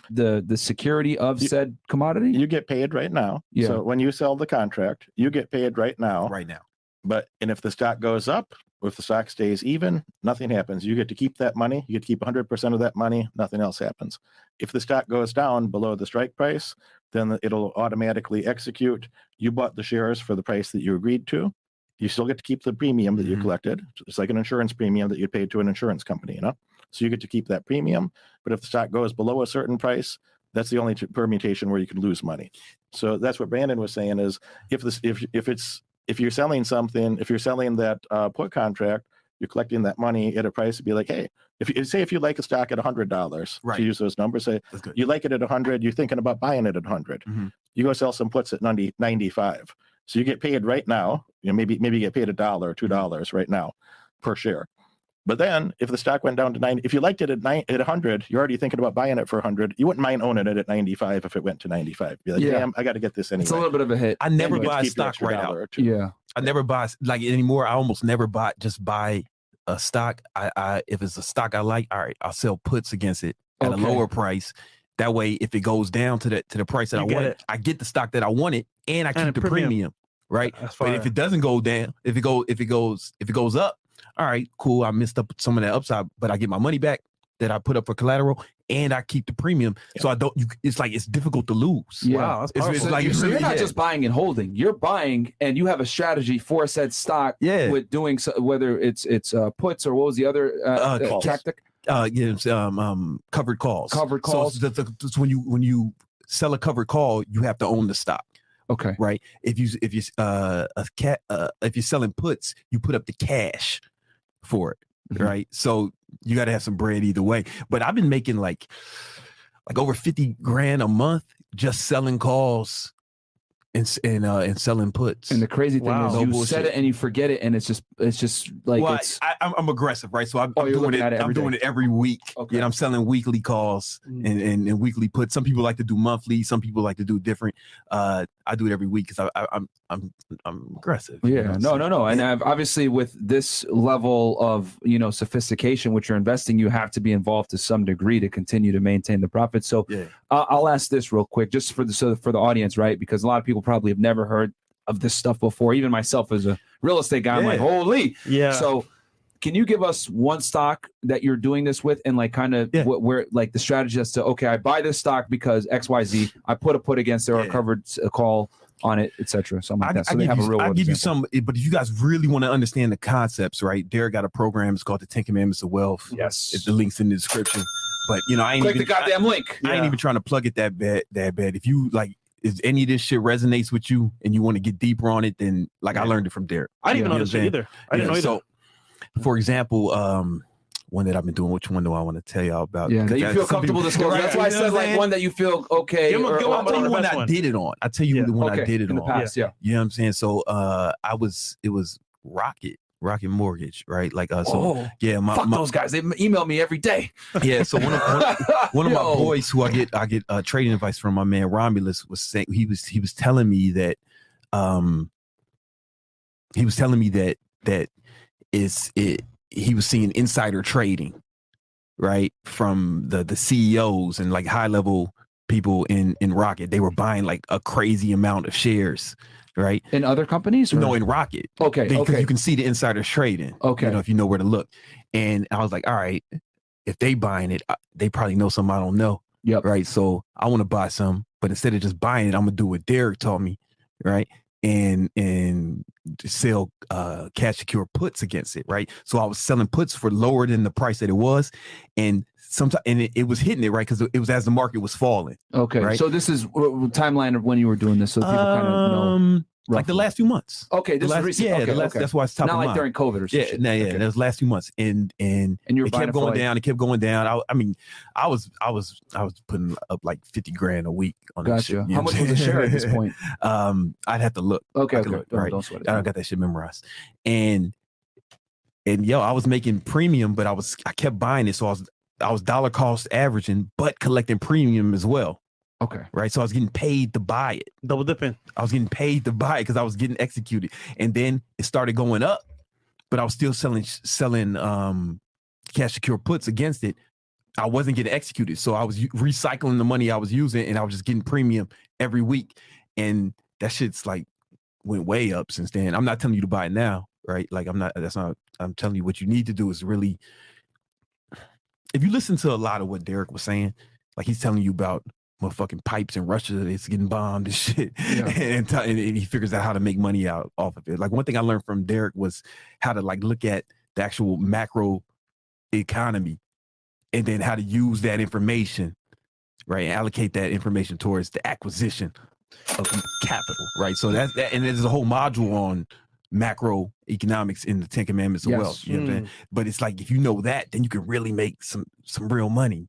the the security of You- said commodity. You get paid right now. Yeah. So when you sell the contract, you get paid right now. right now. But and if the stock goes up, if the stock stays even, nothing happens. You get to keep that money. You get to keep 100% of that money. Nothing else happens. If the stock goes down below the strike price, then it'll automatically execute. You bought the shares for the price that you agreed to. You still get to keep the premium that you Mhm. collected. It's like an insurance premium that you paid to an insurance company, you know? So you get to keep that premium. But if the stock goes below a certain price, that's the only t- permutation where you could lose money. So that's what Brandon was saying is if this if if it's if you're selling something, if you're selling that uh, put contract, you're collecting that money at a price to be like, hey, if you say if you like a stock at a hundred dollars, Right. to use those numbers, say you like it at a hundred, you're thinking about buying it at 100 Mhm. You go sell some puts at 90, 95. So you get paid right now. You know, maybe maybe you get paid a dollar or two dollars right now per share. But then if the stock went down to 90, if you liked it at nine at 100, you're already thinking about buying it for 100. You wouldn't mind owning it at 95 if it went to 95. Be like, Yeah. damn, I got to get this anyway. It's a little bit of a hit. I never And you get to buy keep stock right out. dollar or two. Yeah. I never buy like anymore. I almost never buy just buy a stock. I, I if it's a stock I like, all right, I'll sell puts against it at Okay. a lower price. That way, if it goes down to the to the price that You I want, it. I get the stock that I wanted, and I And keep a the premium. premium, right? But if it doesn't go down, if it go if it goes if it goes up, all right, cool. I missed up some of that upside, but I get my money back that I put up for collateral, and I keep the premium. So I don't. You, it's like it's difficult to lose. Yeah. Wow, that's It's- it's like you, it's so you're not yeah. just buying and holding. You're buying and you have a strategy for said stock Yeah. with doing so, whether it's it's uh, puts or what was the other uh, Uh, uh, tactic? uh yeah, um um covered calls. Covered So calls. the, the, that's when you when you sell a covered call, you have to own the stock, Okay. right? If you if you uh a cat uh if you're selling puts, you put up the cash for it, Mhm. right? So you got to have some bread either way. But I've been making like like over 50 grand a month just selling calls and and uh and selling puts. And the crazy thing Wow. is, No you bullshit. said it and you forget it, and it's just, it's just like well, it's. I, I'm, I'm aggressive, right? So I'm, Oh, I'm doing it. it I'm every doing it every week. Okay. You know, I'm selling weekly calls Mm. and, and, and weekly puts. Some people like to do monthly. Some people like to do different. Uh, I do it every week because I, I, I'm I'm I'm aggressive. you Yeah, know, no, so- no, no. And I've, obviously, with this level of you know sophistication, which you're investing, you have to be involved to some degree to continue to maintain the profit. So, Yeah. uh, I'll ask this real quick, just for the so for the audience, right? Because a lot of people probably have never heard of this stuff before. Even myself, as a real estate guy, I'm like, holy. Yeah. So, can you give us one stock that you're doing this with, and like kind of Yeah. what where like the strategy as to okay, I buy this stock because X Y Z. I put a put against or a Yeah. covered a call on it, etc. Something like I, that. So I they give have a you, real I give you some, but if you guys really want to understand the concepts, right? Derek got a program. It's called the Ten Commandments of Wealth. Yes. If the link's in the description. But you know, I ain't Click even, the goddamn link. I, I ain't Yeah. even trying to plug it that bad. That bad. If you like, if any of this shit resonates with you and you want to get deeper on it, then like I learned it from Derek. I didn't You even know this shit either. I didn't know either. So, for example, um, one that I've been doing. Which one do I want to tell y'all about? Yeah, that 'Cause you feel comfortable people- disclosing. Right, That's why I you know said I'm like one that you feel okay. Give 'em- or- give 'em or- I'll tell you the the one best I did it on. I tell you Yeah. the one okay, I did it in the on. past. Yeah. You know what I'm saying? So uh I was it was Rocket, Rocket Mortgage, right? Like uh so oh, yeah, my, fuck my those guys. They email me every day. yeah, so one of one, one of my boys who I get I get uh, trading advice from my man Romulus was saying he was he was telling me that um he was telling me that that it's it he was seeing insider trading right from the the CEOs and like high level people in in Rocket they were buying like a crazy amount of shares right in other companies. Or? no in Rocket okay, because okay, you can see the insider trading okay. you know, if you know where to look. And I was like, all right, if they buying it, they probably know something I don't know. Yep. Right. So I want to buy some, but instead of just buying it, I'm gonna do what Derek taught me, right? And and sell uh cash secure puts against it, right? So I was selling puts for lower than the price that it was, and sometimes and it, it was hitting it right because it was as the market was falling. okay. right? So this is w- timeline of when you were doing this, so people kind of know. Um, like the last few months. Okay, this last, is recent. yeah, okay, last, okay. that's why it's top Not of like mind. during COVID or some Yeah, shit. no, yeah, Okay. that was last few months, and and And you it kept going like, down. It kept going down. I, I mean, I was, I was, I was putting up like fifty grand a week on that shit. You How much was a share at this point? Um, I'd have to look. Okay, okay. look, Don't, right. don't sweat it. I don't got that shit memorized. And and yo, I was making premium, but I was I kept buying it, so I was I was dollar cost averaging, but collecting premium as well, Okay. right? So I was getting paid to buy it. Double dipping. I was getting paid to buy it because I was getting executed, and then it started going up, but I was still selling selling um cash secure puts against it. I wasn't getting executed, so I was u- recycling the money I was using, and I was just getting premium every week, and that shit's like went way up since then. I'm not telling you to buy it now, right? Like I'm not. That's not. I'm telling you what you need to do is really. If you listen to a lot of what Derek was saying, like he's telling you about motherfucking pipes in Russia that's getting bombed and shit, Yeah. and, t- and he figures out how to make money out off of it. Like one thing I learned from Derek was how to like look at the actual macro economy, and then how to use that information, right? And allocate that information towards the acquisition of capital, right? So that's that, and there's a whole module on macroeconomics in the Ten Commandments of Yes. Wealth. You know what I'm saying? Mm. But it's like if you know that, then you can really make some some real money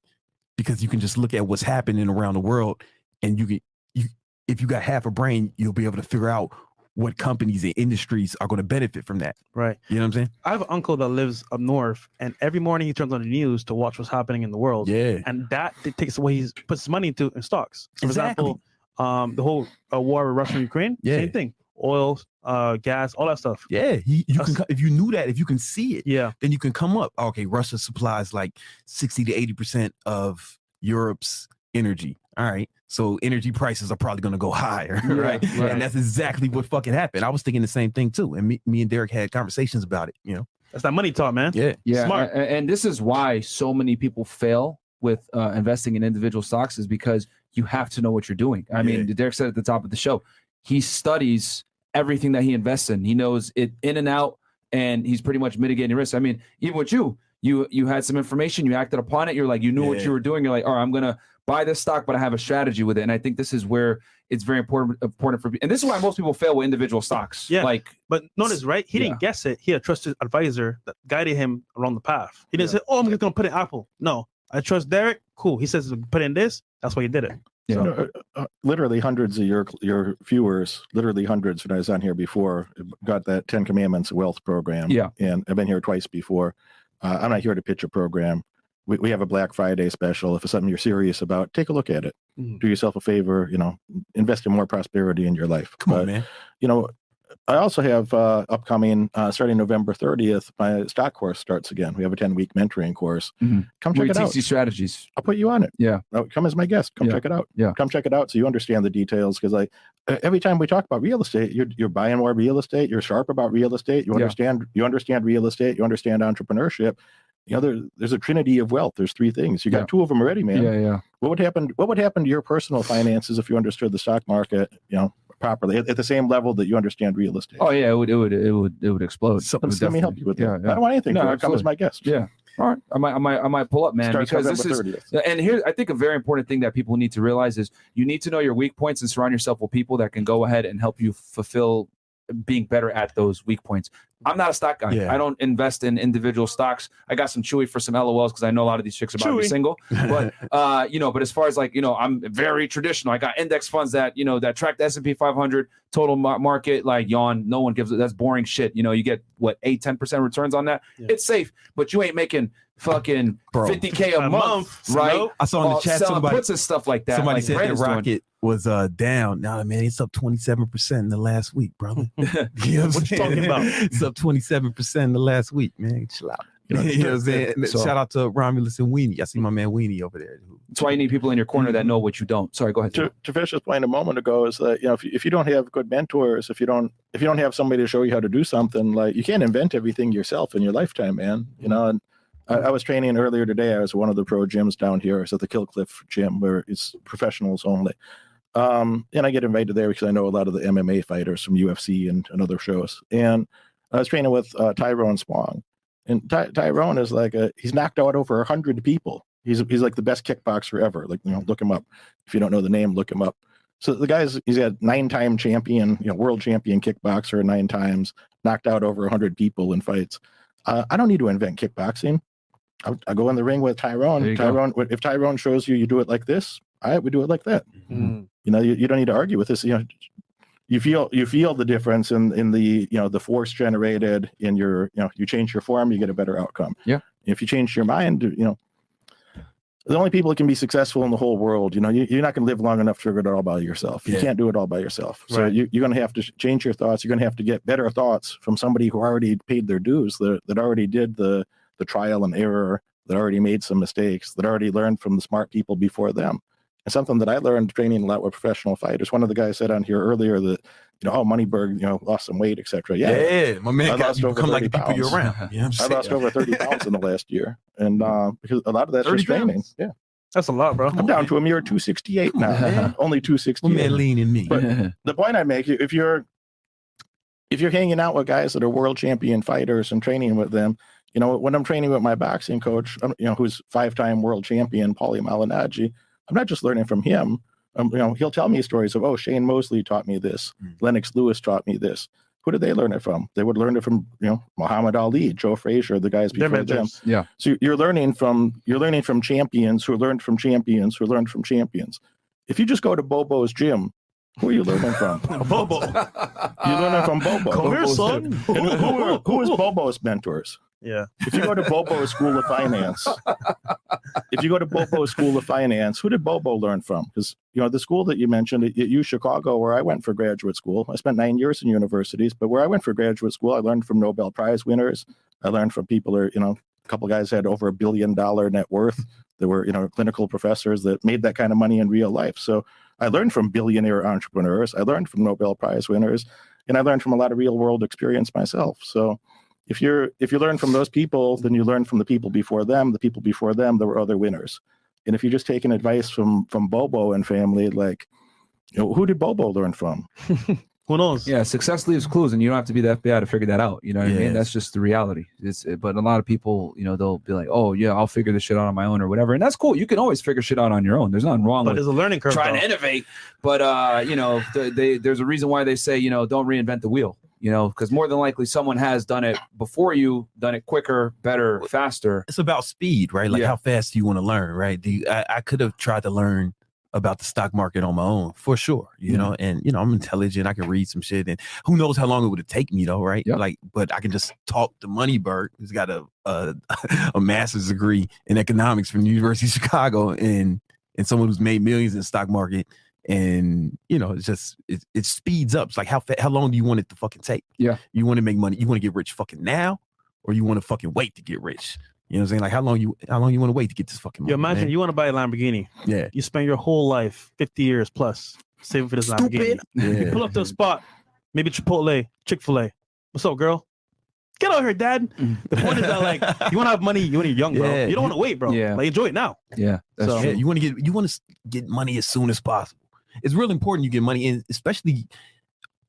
because you can just look at what's happening around the world, and you can you if you got half a brain, you'll be able to figure out what companies and industries are going to benefit from that. Right. You know what I'm saying? I have an uncle that lives up north, and every morning he turns on the news to watch what's happening in the world. Yeah. And that takes away he puts his money into in stocks. So for example, um, the whole uh, war with Russia and Ukraine, Yeah. same thing. Oil, uh, gas, all that stuff. Yeah, he, you can That's- co- if you knew that, if you can see it, Yeah. then you can come up. Okay, Russia supplies like 60 to 80% of Europe's energy. All right. So energy prices are probably going to go higher, Yeah, right? right. And that's exactly what fucking happened. I was thinking the same thing too. And me, me and Derek had conversations about it, you know? That's that money talk, man. Yeah. Yeah, Smart. a- a- And this is why so many people fail with uh, investing in individual stocks is because you have to know what you're doing. I mean, Derek said at the top of the show, he studies everything that he invests in. He knows it in and out, and he's pretty much mitigating risk. I mean, even with you, you you had some information, you acted upon it. You're like, you knew what you were doing. You're like, all right, I'm gonna buy this stock, but I have a strategy with it. And I think this is where it's very important important for. And this is why most people fail with individual stocks. Yeah. like But notice, right? He Yeah. didn't guess it. He had a trusted advisor that guided him along the path. He didn't say, "Oh, I'm just gonna put in Apple." No, I trust Derek. Cool. He says put in this. That's why he did it. You know, uh, uh, literally hundreds of your your viewers, literally hundreds when I was on here before, got that Ten Commandments wealth program. Yeah. and I've been here twice before. Uh, I'm not here to pitch a program. We, we have a Black Friday special. If it's something you're serious about, take a look at it. Mhm. Do yourself a favor. You know, invest in more prosperity in your life. Come But, on, man. You know, I also have uh, upcoming uh, starting November 30th. My stock course starts again. We have a 10 week mentoring course. Mhm. Come check you it out. strategies. I'll put you on it. Yeah. Oh, come as my guest. Come Yeah. check it out. Yeah. Come check it out so you understand the details. Because like every time we talk about real estate, you're you're buying more real estate. You're sharp about real estate. You Yeah. understand you understand real estate. You understand entrepreneurship. You know, there, there's a trinity of wealth. There's three things. You got Yeah. two of them already, man. Yeah, yeah. What would happen? What would happen to your personal finances if you understood the stock market? You know, properly at, at the same level that you understand real estate. Oh yeah, it would it would it would it would explode. So- It would Let me help you with yeah, that. Yeah. I don't want anything. No, it. Come as my guest. Yeah. All right. I might I might I might pull up, man, Starts because this is 30th. and here I think a very important thing that people need to realize is you need to know your weak points and surround yourself with people that can go ahead and help you fulfill being better at those weak points. I'm not a stock guy. Yeah. I don't invest in individual stocks. I got some Chewy for some LOLs because I know a lot of these chicks are about to be single. But uh, you know, but as far as like you know, I'm very traditional. I got index funds that you know that track the S and P 500 total mar- market. Like yawn, no one gives it. That's boring shit. You know, you get what eight, 10 percent returns on that. Yeah. It's safe, but you ain't making fucking fifty k a, month, month, right? I saw in the Uh, chat somebody puts and stuff like that. somebody like said that Brandon's doing. rocket was uh down. Now man, it's up 27% in the last week, brother. you know What you I'm talking about? It's up 27% in the last week, man. Chill out. You know, what I'm saying? So- Shout out to Romulus and Weenie. I see my man Weenie over there. That's why you need people in your corner that know what you don't. Sorry, go ahead. to, to Fish's point a moment ago is that you know if you, if you don't have good mentors, if you don't if you don't have somebody to show you how to do something, like you can't invent everything yourself in your lifetime, man. You know, and I, I was training earlier today. I was at one of the pro gyms down here. I was at the Kill Cliff gym where it's professionals only. Um, and I get invited there because I know a lot of the MMA fighters from UFC and, and other shows. And I was training with uh, Tyrone Spong, and Ty- Tyrone is like a he's knocked out over a hundred people. He's he's like the best kickboxer ever. Like you know, look him up. If you don't know the name, look him up. So the guy's he's got nine time champion, you know, world champion kickboxer nine times, knocked out over a hundred people in fights. Uh, I don't need to invent kickboxing. I, go in the ring with There Tyrone. go. Tyrone, if Tyrone shows you you do it like this, I we do it like that. Mm. You know, you, you don't need to argue with this. You know, you feel you feel the difference in in the you know the force generated in your you know you change your form, you get a better outcome. Yeah. If you change your mind, you know, the only people that can be successful in the whole world, you know, you, you're not going to live long enough to figure it all by yourself. You Yeah. can't do it all by yourself. So Right. you, you're going to have to change your thoughts. You're going to have to get better thoughts from somebody who already paid their dues, that, that already did the the trial and error, that already made some mistakes, that already learned from the smart people before them. And something that I learned training a lot with professional fighters. One of the guys said on here earlier that, you know, oh, Moneyberg, you know, lost some weight, etc. Yeah, my man I got lost you over become like the 30 people you're pounds. around. You know what I lost over 30 pounds in the last year. And uh, because a lot of that's just training. pounds? Yeah. That's a lot, bro. I'm down to a mere 268 now. man. Only My 268. man leaning me. But- the point I make, if you're if you're hanging out with guys that are world champion fighters and training with them, you know, when I'm training with my boxing coach, um, you know, who's five-time world champion Paulie Malignaggi, I'm not just learning from him. Um, you know, he'll tell me stories of, oh, Shane Mosley taught me this, Mm. Lennox Lewis taught me this. Who did they learn it from? They would learn it from, you know, Muhammad Ali, Joe Frazier, the guys They're before them. mentors. So you're learning from you're learning from champions who learned from champions who learned from champions. If you just go to Bobo's gym, who are you learning from? Bobo. You're learning from Bobo. Come here, son. gym. Who, who who is Bobo's mentors? Yeah. If you go to Bobo's School of Finance, if you go to Bobo's School of Finance, who did Bobo learn from? Because you know the school that you mentioned at U Chicago, where I went for graduate school. I spent nine years in universities, but where I went for graduate school, I learned from Nobel Prize winners. I learned from people who, you know, a couple guys had over a billion dollar net worth. There were, you know, clinical professors that made that kind of money in real life. So I learned from billionaire entrepreneurs. I learned from Nobel Prize winners, and I learned from a lot of real world experience myself. So if you're if you learn from those people, then you learn from the people before them. The people before them, there were other winners. And if you're just taking advice from from Bobo and family, like, you know, who did Bobo learn from? Who knows? Yeah, success leaves clues, and you don't have to be the FBI to figure that out. You know what I mean? That's just the reality. It's but a lot of people, you know, they'll be like, "Oh, yeah, I'll figure this shit out on my own" or whatever, and that's cool. You can always figure shit out on your own. There's nothing wrong But with there's a learning curve. trying though. to innovate. But uh, you know, they, they there's a reason why they say, you know, don't reinvent the wheel. You know, because more than likely someone has done it before you, done it quicker, better, faster. it's about speed, right? Like Yeah. how fast do you want to learn, right? Do you, I, I could have tried to learn about the stock market on my own for sure. You Mhm. know, and you know, I'm intelligent. I can read some shit, and who knows how long it would have take me though, right? Yep. Like, but I can just talk to Moneyberg, who's got a a, a master's degree in economics from the University of Chicago, and and someone who's made millions in the stock market. And you know, it's just it, it speeds up. It's like how fa- how long do you want it to fucking take? Yeah. you want to make money. You want to get rich fucking now, or you want to fucking wait to get rich. You know what I'm saying? Like how long you how long you want to wait to get this fucking money? You imagine man? you want to buy a Lamborghini. yeah. You spend your whole life, 50 years plus, saving for this Lamborghini. You pull up to a spot, maybe Chipotle, Chick fil A. What's up, girl? Get out here, dad. Mm. The point is that, like, you want to have money, you want to be young, bro. Yeah, you don't want to wait, bro. Yeah. Like, enjoy it now. Yeah, that's So- true. Yeah, you want to get you want to get money as soon as possible. It's real important you get money in, especially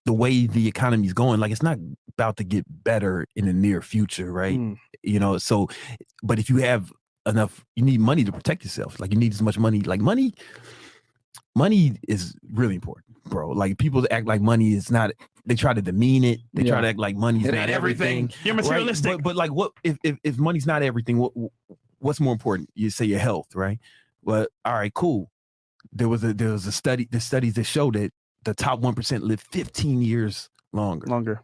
the way the economy's going. Like it's not about to get better in the near future, right? Mm. You know, so but if you have enough, you need money to protect yourself. Like you need as much money. Like money, money is really important, bro. Like people act like money is not. They try to demean it. They try to act like money's It not everything. everything. You're Right, materialistic. But, but like, what if, if if money's not everything? What what's more important? You say your health, right? Well, all right, cool. There was a there was a study. The studies that show that the top one percent lived 15 years longer. Longer.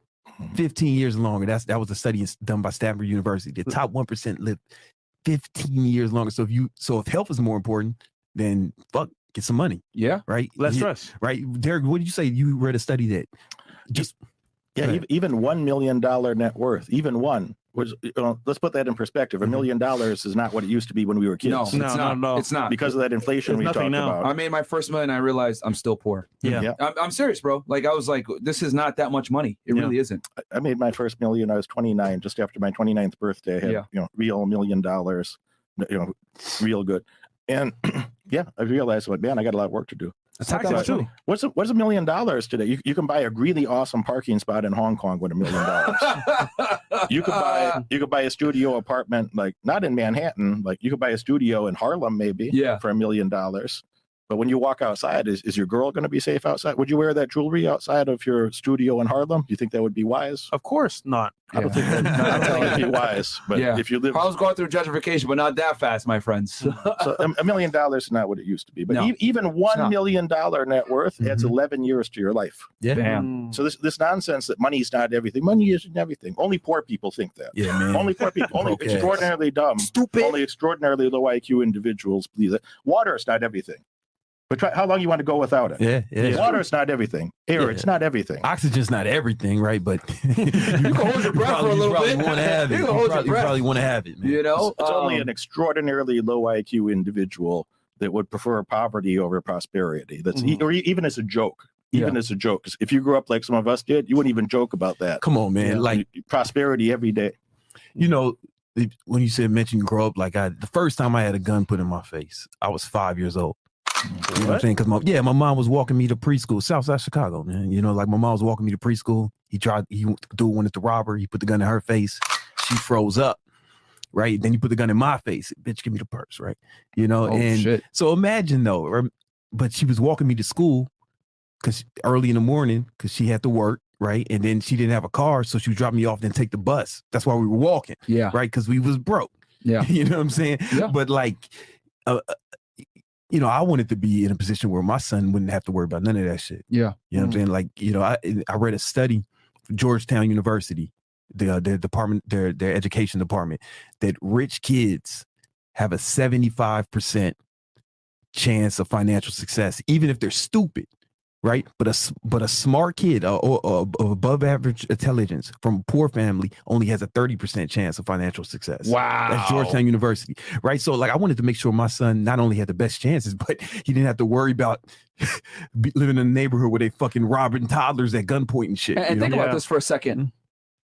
15 years longer. That's that was a study done by Stanford University. The mm. top one percent lived 15 years longer. So if you so if health is more important, then fuck, get some money, Yeah, right? Less Yeah, stress. right? Derek, what did you say? You read a study that just Yeah, Go ev- even one million dollar net worth, even one was. You know, let's put that in perspective. A Mhm. million dollars is not what it used to be when we were kids. no, No, it's no, not. no. It's not because of that inflation It's we talked now. about. I made my first million. I realized I'm still poor. Yeah. Yeah. I'm, I'm serious, bro. Like I was like, this is not that much money. It Yeah. really isn't. I- I made my first million. I was 29, just after my 29th birthday. I had Yeah. you know real million dollars, you know, real good. And yeah, I realized like, man, I got a lot of work to do. That's not that Taxes too. What's a, what's a million dollars today? You, you can buy a really awesome parking spot in Hong Kong with a million dollars. You could buy you could buy a studio apartment like not in Manhattan, like you could buy a studio in Harlem maybe Yeah. for a million dollars. But when you walk outside, is, is your girl going to be safe outside? Would you wear that jewelry outside of your studio in Harlem? Do you think that would be wise? Of course not. I don't Yeah. think that, I don't think it'd be wise. But Yeah. if you live, I was going through gentrification, but not that fast, my friends. so a, a million dollars is not what it used to be. But No. e- even one million dollar net worth adds Mhm. 11 years to your life. yeah, Bam. Mm. So this this nonsense that money is not everything. Money isn't everything. Only poor people think that. yeah, man. Only poor people. Only Broke ass. extraordinarily dumb. Stupid. Only extraordinarily low IQ individuals believe that. Water is not everything. But try, how long you want to go without it? yeah, yeah. Water is not everything. Air, Yeah. it's not everything. Oxygen's not everything, right? But you, can hold your breath for a little bit. Want to have it. You can hold your probably, breath. probably want to have it, man. you know, It's, it's only Um, an extraordinarily low IQ individual that would prefer poverty over prosperity. That's Mhm. or even as a joke. Even as a joke. 'Cause If you grew up like some of us did, you wouldn't even joke about that. Come on, man. You know, Like prosperity every day. you know, when you said mention you grow up, like I, the first time I had a gun put in my face, I was five years old. You know what I'm saying? Because my yeah, my mom was walking me to preschool, Southside Chicago, man. You know, like my mom was walking me to preschool. He tried, he dude wanted to rob her. He put the gun in her face. She froze up. Right. Then you put the gun in my face. Bitch, give me the purse. Right. You know, oh, and shit. so imagine though, but she was walking me to school because early in the morning because she had to work, right? And then she didn't have a car, so she would drop me off, then take the bus. That's why we were walking, Yeah. right? Because we was broke. Yeah. you know what I'm saying? Yeah. But like, uh, uh, you know, I wanted to be in a position where my son wouldn't have to worry about none of that shit. Yeah. You know what I'm saying? Like, you know, I I read a study, from Georgetown University, the uh, their department, their their education department, that rich kids have a 75 percent chance of financial success, even if they're stupid, right? But a s- but a smart kid uh, or, or of above average intelligence from a poor family only has a 30 percent chance of financial success. Wow. That's Georgetown University, right? So, like, I wanted to make sure my son not only had the best chances, but he didn't have to worry about be- living in a neighborhood where they fucking robbing toddlers at gunpoint and shit. And, and think know? about Yeah. this for a second.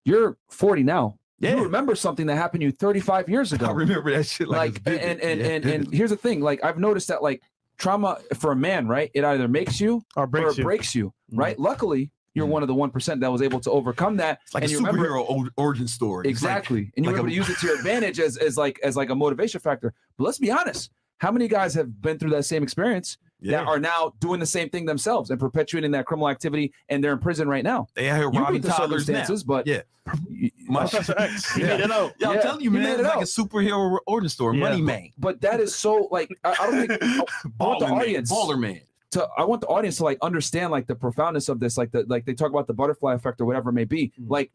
You're 40 now. Yeah. You remember something that happened to you 35 years ago. I remember that shit like, like, and and and, and here's the thing like i've noticed that like trauma for a man right it either makes you Or or breaks it you. breaks you Mhm. right luckily you're Mhm. one of the 1% that was able to overcome that it's like and a you remember superhero o- origin story. It's like- exactly and you like were able a- to use it to your advantage as, as like as like a motivation factor but let's be honest how many guys have been through that same experience Yeah. that are now doing the same thing themselves and perpetuating that criminal activity, and they're in prison right now. They out here robbing the toddlers now. circumstances, but Yeah. My- Professor X, he Yeah. made it out. Yeah, I'm Yeah, telling you, man, it's it like out. a superhero origin story. Yeah. Money man, but that is so like I, I don't think I, I want the baller man, audience baller man. to I want the audience to like understand like the profoundness of this, like the like they talk about the butterfly effect or whatever it may be. Mhm. Like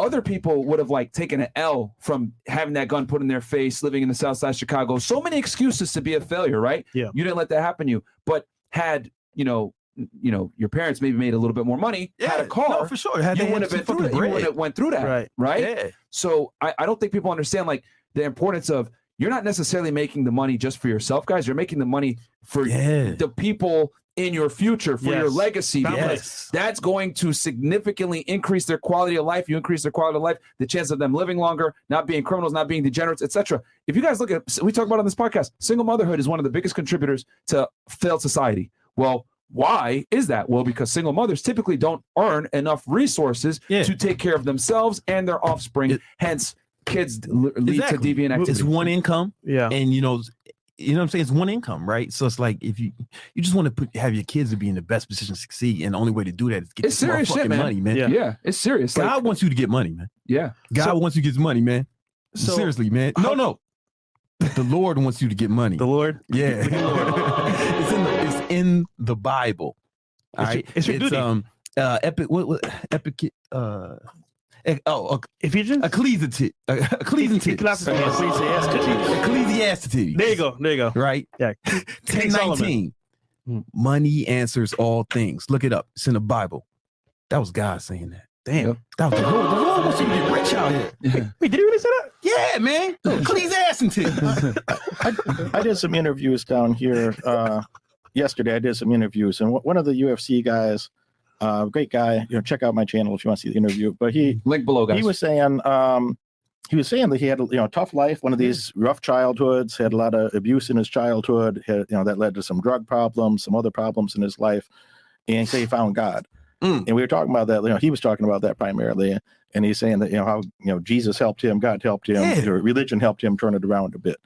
other people would have like taken an L from having that gun put in their face, living in the South Side of Chicago. So many excuses to be a failure, right? Yeah. You didn't let that happen to you. But had, you know, you know, your parents maybe made a little bit more money, had a car, no, for sure. Had you wouldn't have been through that. You wouldn't have went through that. Right. Right. Yeah, So I, I don't think people understand like the importance of you're not necessarily making the money just for yourself, guys. You're making the money for yeah. the people in your future, for your legacy. Because Yes. That's going to significantly increase their quality of life. You increase their quality of life, the chance of them living longer, not being criminals, not being degenerates, etc. If you guys look at, we talk about on this podcast, single motherhood is one of the biggest contributors to failed society. Well, why is that? Well, because single mothers typically don't earn enough resources Yeah. to take care of themselves and their offspring. It- Hence, kids l- lead Exactly. to deviant activity. It's one income, Yeah. and you know, you know what I'm saying. It's one income, right? So it's like if you you just want to put have your kids to be in the best position to succeed, and the only way to do that is get It's this serious shit, man. money, man. Yeah. yeah, it's serious. God Like, wants you to get money, man. yeah, God So- wants you to get money, man. So- Seriously, man. No, no. The Lord wants you to get money. The Lord. Yeah. it's in the it's in the Bible. All It's your- it's your duty. um uh epic what, what epic uh oh Ephesians. ecclesiastes ecclesiastes Ecclesiastes. ecclesiastes There you go. There you go. right Yeah. King 1019 Hmm. money answers all things look it up it's in the bible that was god saying that Damn. that was the lord the lord wants you to get rich out here Wait, did he really say that? yeah man ecclesiastes I did some interviews down here uh, yesterday. I did some interviews, and one of the UFC guys, uh, great guy. You know, check out my channel if you want to see the interview. But he link below, guys. he was saying um, he was saying that he had a you know tough life, one of these rough childhoods, had a lot of abuse in his childhood, had you know that led to some drug problems, some other problems in his life, and so he found God. Mm. And we were talking about that. You know, he was talking about that primarily, and he's saying that you know how you know Jesus helped him, God helped him, Yeah. or religion helped him turn it around a bit.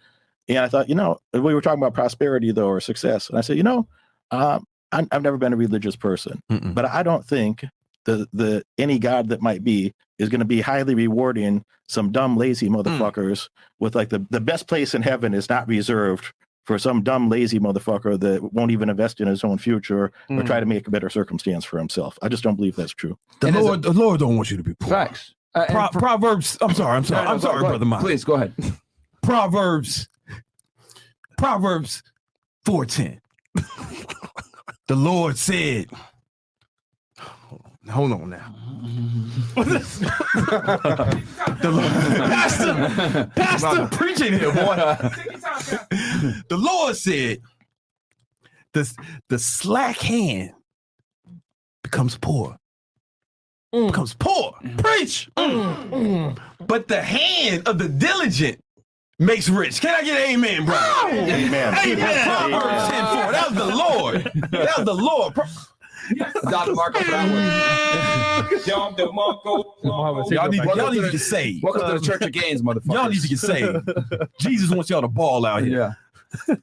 And I thought, you know, we were talking about prosperity though, or success, and I said, you know, um, I, I've never been a religious person, Mm-mm. but I don't think the the any God that might be is going to be highly rewarding some dumb lazy motherfuckers with like the the best place in heaven is not reserved for some dumb lazy motherfucker that won't even invest in his own future or Mm. try to make a better circumstance for himself. I just don't believe that's true. the And as a- lord the lord don't want you to be poor Facts. Uh, Pro- for- proverbs i'm sorry i'm sorry no, i'm sorry go brother Mike. Please go ahead. Proverbs, Proverbs 410. the Lord said, hold on now. the Lord, Pastor, Pastor, preaching here, boy. the Lord said, the, the slack hand becomes poor. Mm. Becomes poor. Mm. Preach. Mm. But the hand of the diligent makes rich. Can I get an amen, bro? Oh, amen. Amen. Proverbs 10 4. That was the Lord. That was the Lord. Pro- Dr. Marco for that one. Y'all need, y'all need to get saved. Welcome to the Church of Gains, motherfucker. Y'all need to get saved. Jesus wants y'all to ball out here. Yeah,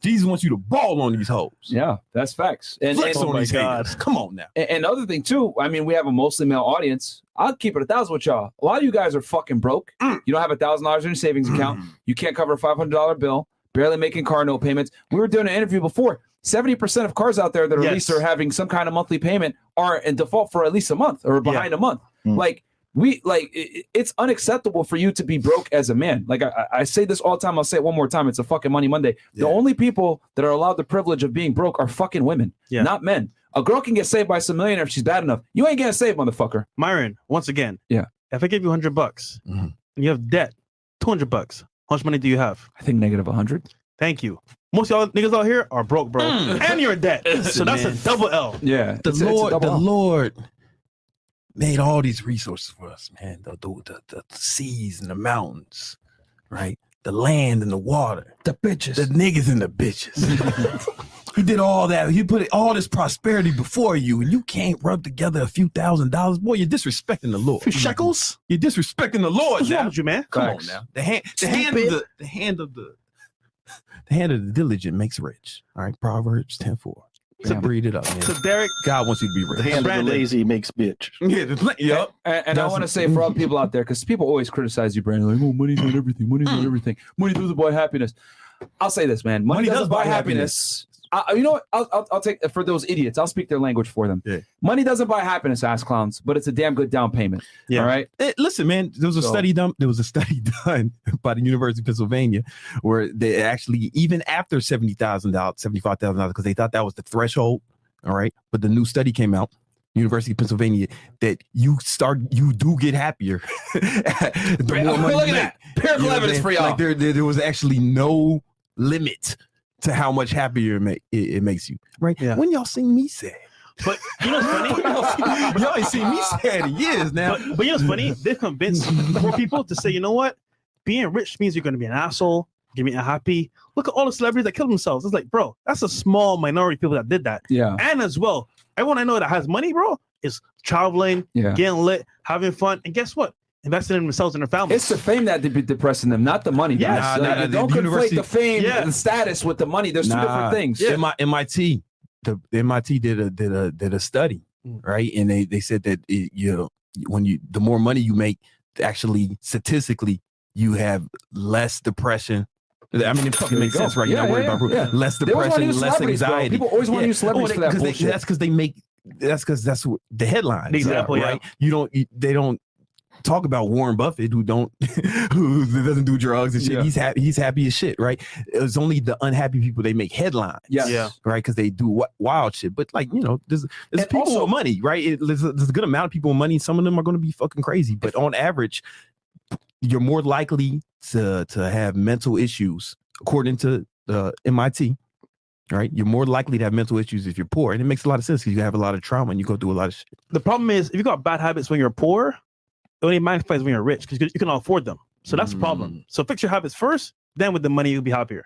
Jesus wants you to ball on these hoes. yeah, that's facts. And, Flex and, on my these God. haters. Come on now. and, and other thing too, I mean, we have a mostly male audience. I'll keep it a thousand with y'all. A lot of you guys are fucking broke. Mm. You don't have a thousand dollars in your savings account. You can't cover a five hundred dollar bill. Barely making car note payments. We were doing an interview before. Seventy percent of cars out there that are Yes. leased or having some kind of monthly payment are in default for at least a month or behind a month. Mm. Like we like it, it's unacceptable for you to be broke as a man. Like I, I- I say this all the time. I'll say it one more time. It's a fucking money Monday. Yeah. The only people that are allowed the privilege of being broke are fucking women, Yeah. not men. A girl can get saved by some millionaire if she's bad enough. You ain't getting saved, motherfucker. Myron, once again. Yeah. If I give you hundred bucks Mhm. and you have debt, two hundred bucks. How much money do you have? I think negative hundred. Thank you. Most of y'all niggas out here are broke, bro, and you're in debt. so that's man. a double L. Yeah, The it's- it's a Lord, the L. Lord made all these resources for us, man. The, the, the, the seas and the mountains, right? The land and the water, the bitches. the niggas and the bitches. he did all that. He put all this prosperity before you, and you can't rub together a few thousand dollars. Boy, you're disrespecting the Lord. Shekels? You're disrespecting the Lord What's wrong now. with you, man? Come Facts. on now. The hand, the hand of the, the hand of the, the hand of the diligent makes rich. All right, Proverbs ten four. So breed it up, man. So Derek, God wants you to be The rich. hand of the lazy makes bitch. Yeah, the- yep. And, and I want to say for all people out there, because people always criticize you, Brandon, like, oh, money's not everything. Money's not everything. Money doesn't mm. buy happiness. I'll say this, man. Money, Money doesn't does buy buy happiness. I, you know what? I'll, I'll, I'll take for those idiots. I'll speak their language for them. Yeah. Money doesn't buy happiness, ass clowns, but it's a damn good down payment. Yeah. All right. Listen, man, there was a So- study done. There was a study done by the University of Pennsylvania where they actually, even after seventy thousand dollars, seventy five thousand dollars, because they thought that was the threshold. All right, but the new study came out, University of Pennsylvania, that you start, you do get happier. the more money Look at that. Empirical You know evidence for y'all. Like there, there, there was actually no limit to how much happier it, make, it, it makes you. Right? Yeah. When y'all seen me sad, but you know what's funny? y'all ain't seen me sad in years now. But, but you know what's funny? They've convinced more people to say, you know what? Being rich means you're going to be an asshole. Give me a happy. Look at all the celebrities that killed themselves. It's like, bro, that's a small minority of people that did that. yeah. And as well, everyone I know that has money, bro, is traveling, Yeah. getting lit, having fun, and guess what? Investing in themselves and their families. It's the fame that be depressing them, not the money. Yeah, nah, Like, nah, don't conflate university- the fame, Yeah. the status with the money. There's two different things. Yeah. MI, MIT, the, the MIT did a did a did a study, Mm. right? And they they said that it, you know when you the more money you make, actually statistically you have less depression. I mean, it fucking makes sense, right? You're Yeah, not worried yeah, about less They always want to depression, less celebrities, bro. anxiety. People always want to use celebrities Oh, for that 'cause they- that's because they make that's because that's what the headlines. The example, yeah. right? You don't you, they don't talk about Warren Buffett who don't who doesn't do drugs and shit. Yeah. He's happy. He's happy as shit, right? It's only the unhappy people they make headlines. Yes. Yeah. Right, because they do wi- wild shit, but like you know, there's there's And people also- with money, right? It, there's, a, there's a good amount of people with money. Some of them are going to be fucking crazy, but on average, you're more likely to to have mental issues, according to uh, the MIT. Right, you're more likely to have mental issues if you're poor, and it makes a lot of sense because you have a lot of trauma and you go through a lot of shit. the problem is if you got bad habits when you're poor, it only magnifies when you're rich because you can afford them. So that's the problem. Mm. So fix your habits first, then with the money you'll be happier.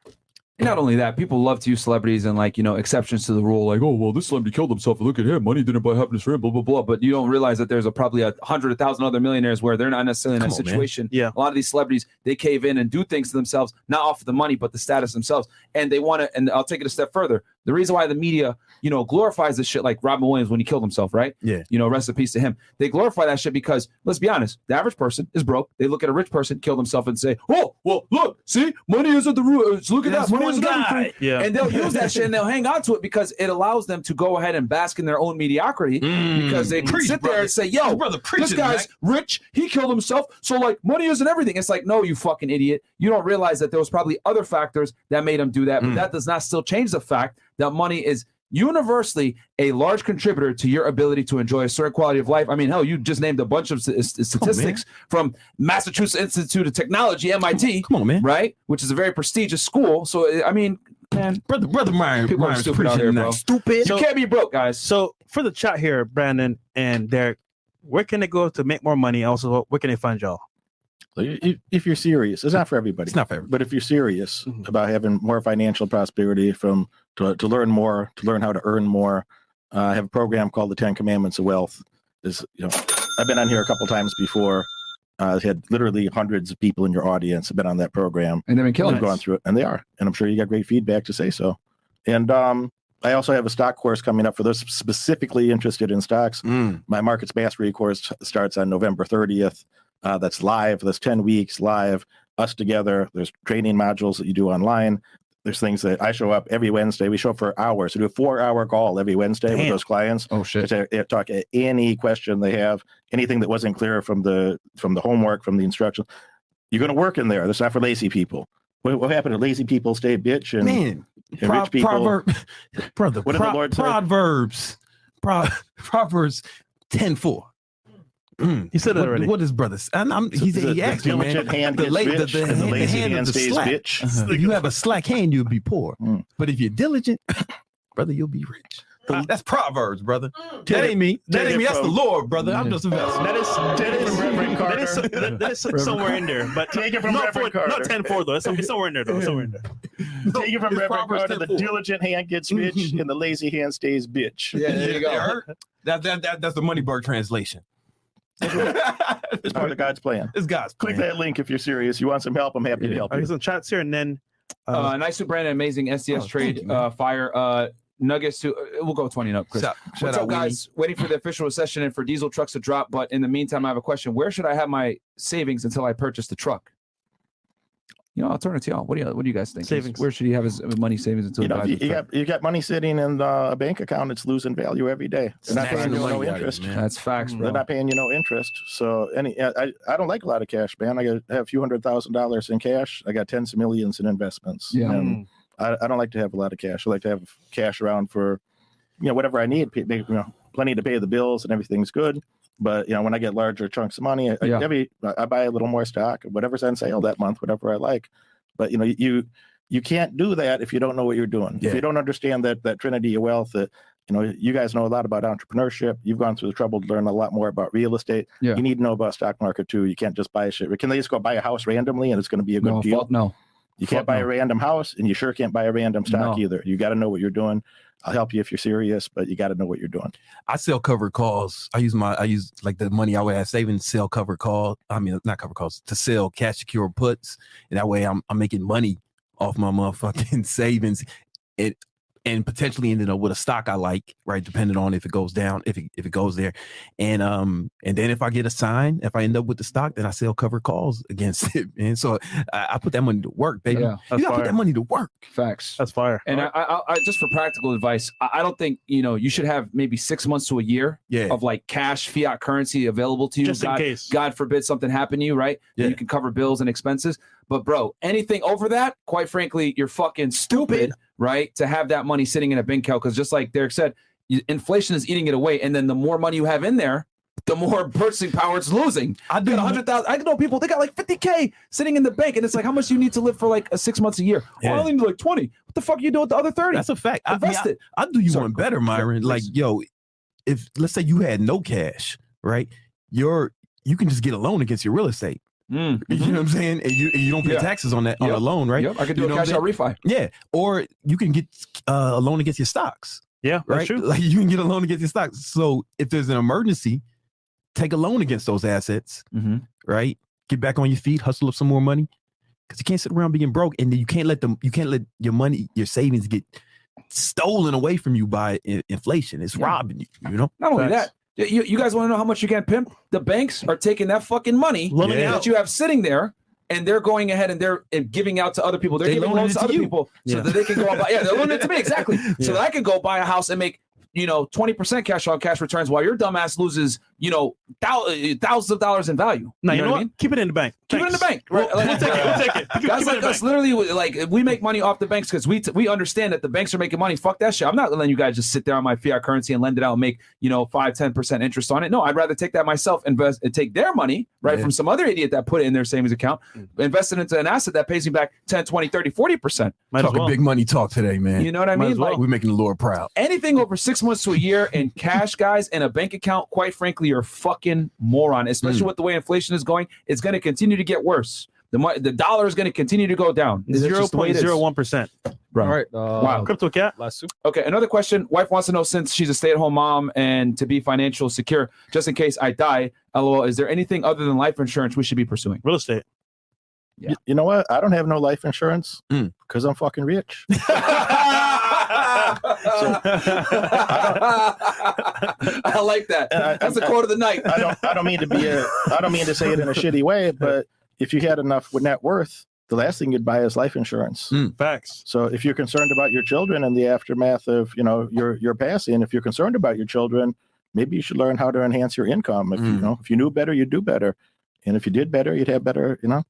And not only that, people love to use celebrities and like you know exceptions to the rule, like oh well, this celebrity killed himself. Look at him, money didn't buy happiness for him. Blah blah blah. But you don't realize that there's a probably a hundred, a thousand other millionaires where they're not necessarily in Come a on, situation. Yeah. a lot of these celebrities they cave in and do things to themselves, not off of the money, but the status themselves, and they want to. And I'll take it a step further. The reason why the media, you know, glorifies this shit like Robin Williams when he killed himself, right? Yeah. You know, rest in peace to him. They glorify that shit because let's be honest, the average person is broke. They look at a rich person kill themselves and say, "Oh, well, look, see, money isn't the root. Look at That's that, money isn't guy. everything." Yeah. and they'll use that shit and they'll hang on to it because it allows them to go ahead and bask in their own mediocrity because they can Preach, sit there brother. and say, "Yo, brother, this guy's rich. He killed himself. So like, money isn't everything." It's like, no, you fucking idiot. You don't realize that there was probably other factors that made him do that, but Mm. that does not still change the fact that money is universally a large contributor to your ability to enjoy a certain quality of life. I mean, hell, you just named a bunch of st- st- statistics from Massachusetts Institute of Technology, MIT, Come on, man, right? Which is a very prestigious school. So eh, I mean, man, brother, brother Myron, People are stupid out here, tonight. bro. Stupid. you can't be broke, guys. So for the chat here, Brandon and Derek, where can they go to make more money? Also, where can they find y'all? Like, If, if you're serious, it's not for everybody. It's not for everybody. But if you're serious Mhm. about having more financial prosperity, from to, to learn more, to learn how to earn more, uh, I have a program called the Ten Commandments of Wealth. Is you know, I've been on here a couple times before. Uh, had literally hundreds of people in your audience have been on that program. And they've been killing it. gone through it, and they are, and I'm sure you got great feedback to say so. And um, I also have a stock course coming up for those specifically interested in stocks. Mm. My markets mastery course starts on November 30th. Uh, that's live. That's 10 weeks live. Us together. There's training modules that you do online. There's things that I show up every Wednesday. We show up for hours. We do a four hour call every Wednesday with those clients Oh shit. to ta- talk any question they have, anything that wasn't clear from the from the homework, from the instructions. You're going to work in there. That's not for lazy people. What, what happened to lazy people stay bitch and, Man, and Pro- rich people? proverb, brother, What did the Lord? Proverbs, Pro- Proverbs 10 4. Mm. You said it already. What is brothers? I'm, I'm, he's, the, he asked me, the man. hand The gets la- the- rich, the and the the lazy hand hand, stays slack. bitch. Uh-huh. If you have a slack hand, you'll be poor. Mm. But if you're diligent, brother, you'll be rich. Uh, That's Proverbs, brother. Take That ain't me. That take ain't me. That's the Lord, brother. I'm just a vessel. That is that is Reverend Carter. that, that is somewhere in there, but Take it from not, Reverend four, not Carter. 10 4 though. It's, it's somewhere in there though. Somewhere in there. Take it from It's Reverend Proverbs Carter. The diligent hand gets rich, and the lazy hand stays bitch. Yeah, there you go. That, that, that, that's the Moneyberg translation. It's part of God's plan. It's God's Click that link if you're serious. You want some help? I'm happy to help I you. got some chats here and then uh, Uh, nice to Brandon, amazing SDS Oh, trade you, uh, fire. Uh, Nuggets to uh, we'll go twenty and up. Chris. Shout, shout What's out, up, guys? Waiting for the official recession and for diesel trucks to drop. But in the meantime, I have a question. Where should I have my savings until I purchase the truck? You know, I'll turn it to y'all. What do you What do you guys think? Savings. Where should he have his money savings until You he know, buys you, you got you got money sitting in uh, a bank account It's losing value every day. They're not paying you no money you, interest. man. That's facts, bro. They're not paying you no interest. So any, I, I don't like a lot of cash, man. I got have a few hundred thousand dollars in cash. I got tens of millions in investments. Yeah. And I, I don't like to have a lot of cash. I like to have cash around for, you know, whatever I need. You know, plenty to pay the bills and everything's good. But you know, when I get larger chunks of money, I, Yeah. every I buy a little more stock, whatever's on sale that month, whatever I like. But you know, you you can't do that if you don't know what you're doing. Yeah. If you don't understand that that Trinity of wealth, that you know, you guys know a lot about entrepreneurship. You've gone through the trouble to learn a lot more about real estate. Yeah. You need to know about stock market too. You can't just buy shit. Can they just go buy a house randomly and it's going to be a good No, deal? fuck no. You can't buy no. a random house, and you sure can't buy a random stock No. either. You got to know what you're doing. I'll help you if you're serious, but you got to know what you're doing. I sell covered calls. I use my I use like the money I would have savings sell covered call. I mean not covered calls to sell cash secure puts, and that way I'm I'm making money off my motherfucking savings. It and potentially ending up with a stock I like, right? Depending on if it goes down, if it if it goes there, and um and then if I get a sign, if I end up with the stock, then I sell covered calls against it, and so I, I put that money to work, baby. Yeah, You gotta put that money to work. facts. That's fire. And I, I, I, just for practical advice, I, I don't think you know you should have maybe six months to a year Yeah, of like cash fiat currency available to you. just in God, case. God forbid something happen to you, right? Yeah. You can cover bills and expenses. But bro, anything over that, quite frankly, you're fucking stupid, right? To have that money sitting in a bank account because just like Derek said, inflation is eating it away, and then the more money you have in there, the more purchasing power it's losing. I I got a hundred thousand. I know people they got like fifty k sitting in the bank, and it's like how much do you need to live for like a six months a year? Oh, I only need like twenty. What the fuck are you doing with the other thirty? That's a fact. I, mean, Invest I- it. I'll do you Sorry, one better, Myron. Like, yo, if let's say you had no cash, right? You're you can just get a loan against your real estate. Mm, You know what I'm saying? And you and you don't pay Yeah. taxes on that on Yep. a loan, right? Yep, I could do You a know what cash out refi. Yeah. Or you can get uh, a loan against your stocks, Yeah, that's right? true. Like you can get a loan against your stocks. So if there's an emergency, take a loan against those assets, Mm-hmm. right? Get back on your feet, hustle up some more money. Because you can't sit around being broke, and you can't let them, you can't let your money, your savings get stolen away from you by i- inflation. It's Yeah. robbing you. You know, Not only Facts. that, you, you guys want to know how much you can pimp? The banks are taking that fucking money Yeah. that you have sitting there, and they're going ahead and they're and giving out to other people. They're They giving loans to to other you. people so that they can go and buy. Yeah, they're loaning it to me exactly, so that I can go buy a house and make you know twenty percent cash on cash returns, while your dumbass loses you know uh, thousands of dollars in value. Now you you know what what? I mean? Keep it in the bank. Keep it in the bank. Right? We'll, we'll take it. We'll take it. Keep, it- Guys keep like the us, bank. literally, like we make money off the banks because we t- we understand that the banks are making money. Fuck that shit. I'm not letting you guys just sit there on my fiat currency and lend it out and make you know five, ten percent interest on it. No, I'd rather take that myself, invest, and take their money right Yeah. from some other idiot that put it in their savings account, Mm. invest it into an asset that pays me back 10, 20, 30, 40 percent. Might talking well. big money talk today, man. You know what I Might mean? well. Like We're making the Lord proud. anything over six months to a year in cash, guys, in a bank account, quite frankly, you're a fucking moron. Especially Hmm. with the way inflation is going, it's going to continue to get worse. The mo- the dollar is going to continue to go down. It's Zero just the way point it is. zero one percent. Bro. All right. Uh, Wow. Crypto cat. Last super. Okay, another question. Wife wants to know since she's a stay-at-home mom and to be financial secure, just in case I die. LOL. Is there anything other than life insurance we should be pursuing? Real estate. Yeah. You, you know what? I don't have no life insurance Mm. because I'm fucking rich. I like that. That's the quote of the night. I don't. I don't mean to be a. I don't mean to say it in a shitty way, but if you had enough with net worth, the last thing you'd buy is life insurance. Facts. So if you're concerned about your children and the aftermath of you know your your passing, if you're concerned about your children, maybe you should learn how to enhance your income. If you Mm. know if you knew better, you'd do better, and if you did better, you'd have better. You know,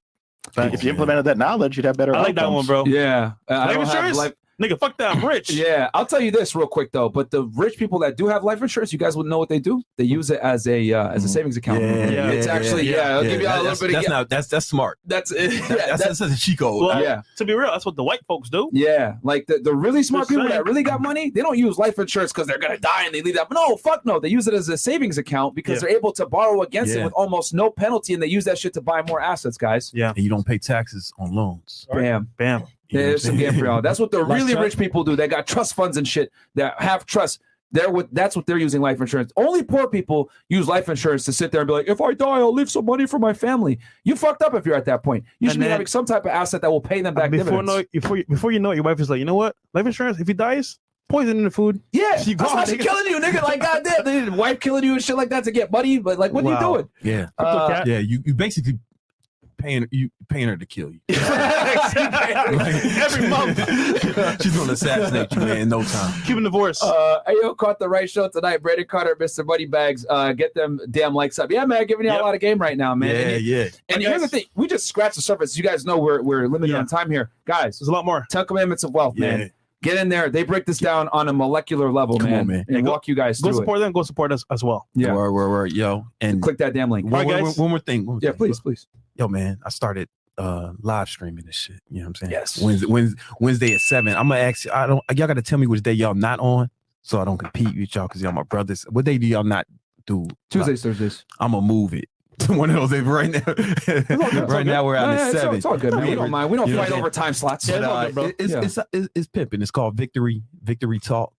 if you implemented that knowledge, you'd have better. I like that one, bro. Yeah. Uh, I Life don't have insurance? life- Nigga, fuck that. I'm rich. Yeah, I'll tell you this real quick though. But the rich people that do have life insurance, you guys would know what they do. They use it as a uh, as a Mhm. savings account. Yeah, it's actually yeah. I'll give you all a that's, little bit of that's yeah, not that's that's smart. that's yeah, That's, that's, that's, that's a cheat code. Well, yeah. To be real, that's what the white folks do. Yeah, like the, the really smart Just people saying. that really got money, they don't use life insurance because they're gonna die and they leave that. But No, fuck no. They use it as a savings account because Yeah. they're able to borrow against it with almost no penalty, and they use that shit to buy more assets, guys. Yeah. and you don't pay taxes on loans. Bam. Bam. You There's some saying? game for y'all. That's what the Last really shot. rich people do. They got trust funds and shit that have trust. They're with that's what they're using life insurance. Only poor people use life insurance to sit there and be like, if I die, I'll leave some money for my family. You fucked up if you're at that point. You And should be then- having some type of asset that will pay them back before dividends. know before you, before you know it, your wife is like, you know what? Life insurance. If he dies, poison in the food. Yeah, You that's why out she killing you, nigga. Like goddamn, the wife killing you and shit like that to get money. But like, what Wow. are you doing? Yeah. Uh, Yeah. You you basically paying you paying her to kill you. Every month. She's gonna assassinate you, man, in no time. Cuban divorce. Uh, Ayo caught the right show tonight. Brandon Carter, Mr. Money Bags. Uh, get them damn likes up. Yeah, man, giving you Yep. a lot of game right now, man. Yeah, and you- yeah. and here's the thing: we just scratched the surface. You guys know we're we're limited Yeah. on time here, guys. There's a lot more. Ten Commandments of Wealth, Yeah. man. Get in there. They break this down on a molecular level, Come man, on, man. and Yeah, go- walk you guys Go through Go support them. Go support us as well. it. Yeah, Word, word, word, yo. And click that damn link. one, Alright, one- guys. one more thing. one more Yeah, thing. please, please. Yo, man, I started uh live streaming this shit. You know what I'm saying? Yes. Wednesday, Wednesday, Wednesday at seven. I'm gonna ask you. I don't. Y'all got to tell me which day y'all not on, so I don't compete with y'all because y'all my brothers. What day do y'all not do? Tuesdays, Thursdays. I'm gonna move it to one of those right now. Right now we're on the it's seven. It's all good, man. We don't mind. We don't You fight what over time slots. Yeah, But, it's all uh, good, it's, Yeah. it's, it's it's pimping. It's called Victory Victory Talk.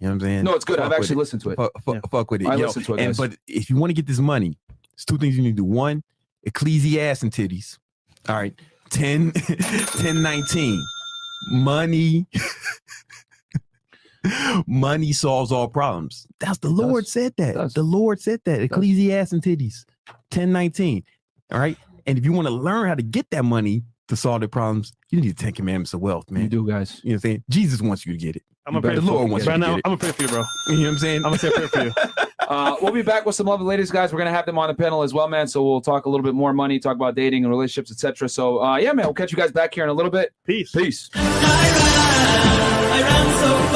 You know what I'm saying? No, it's good. Fuck I've actually it. listened to it. Fuck, fuck, Yeah. fuck with it. I Yo, listen to it, and but if you want to get this money, it's two things you need to do. One, ecclesiastes and titties. All right. 10, 10 19. Money. Money solves all problems. That's the Lord does. said that. The Lord said that. Ecclesiastes and titties. 10 19. All right. And if you want to learn how to get that money to solve the problems, you need the 10 commandments of wealth, man. You do, guys. You know what I'm saying? Jesus wants you to get it. I'm gonna pray better The for Lord you. wants you Right to now, get it. I'm gonna pray for you, bro. You know what I'm saying? I'm gonna say a prayer for you. Uh, we'll be back with some lovely ladies, guys. We're gonna have them on the panel as well, man. So we'll talk a little bit more money, talk about dating and relationships, etc. So uh, yeah, man, we'll catch you guys back here in a little bit. Peace. Peace. I ran so far away.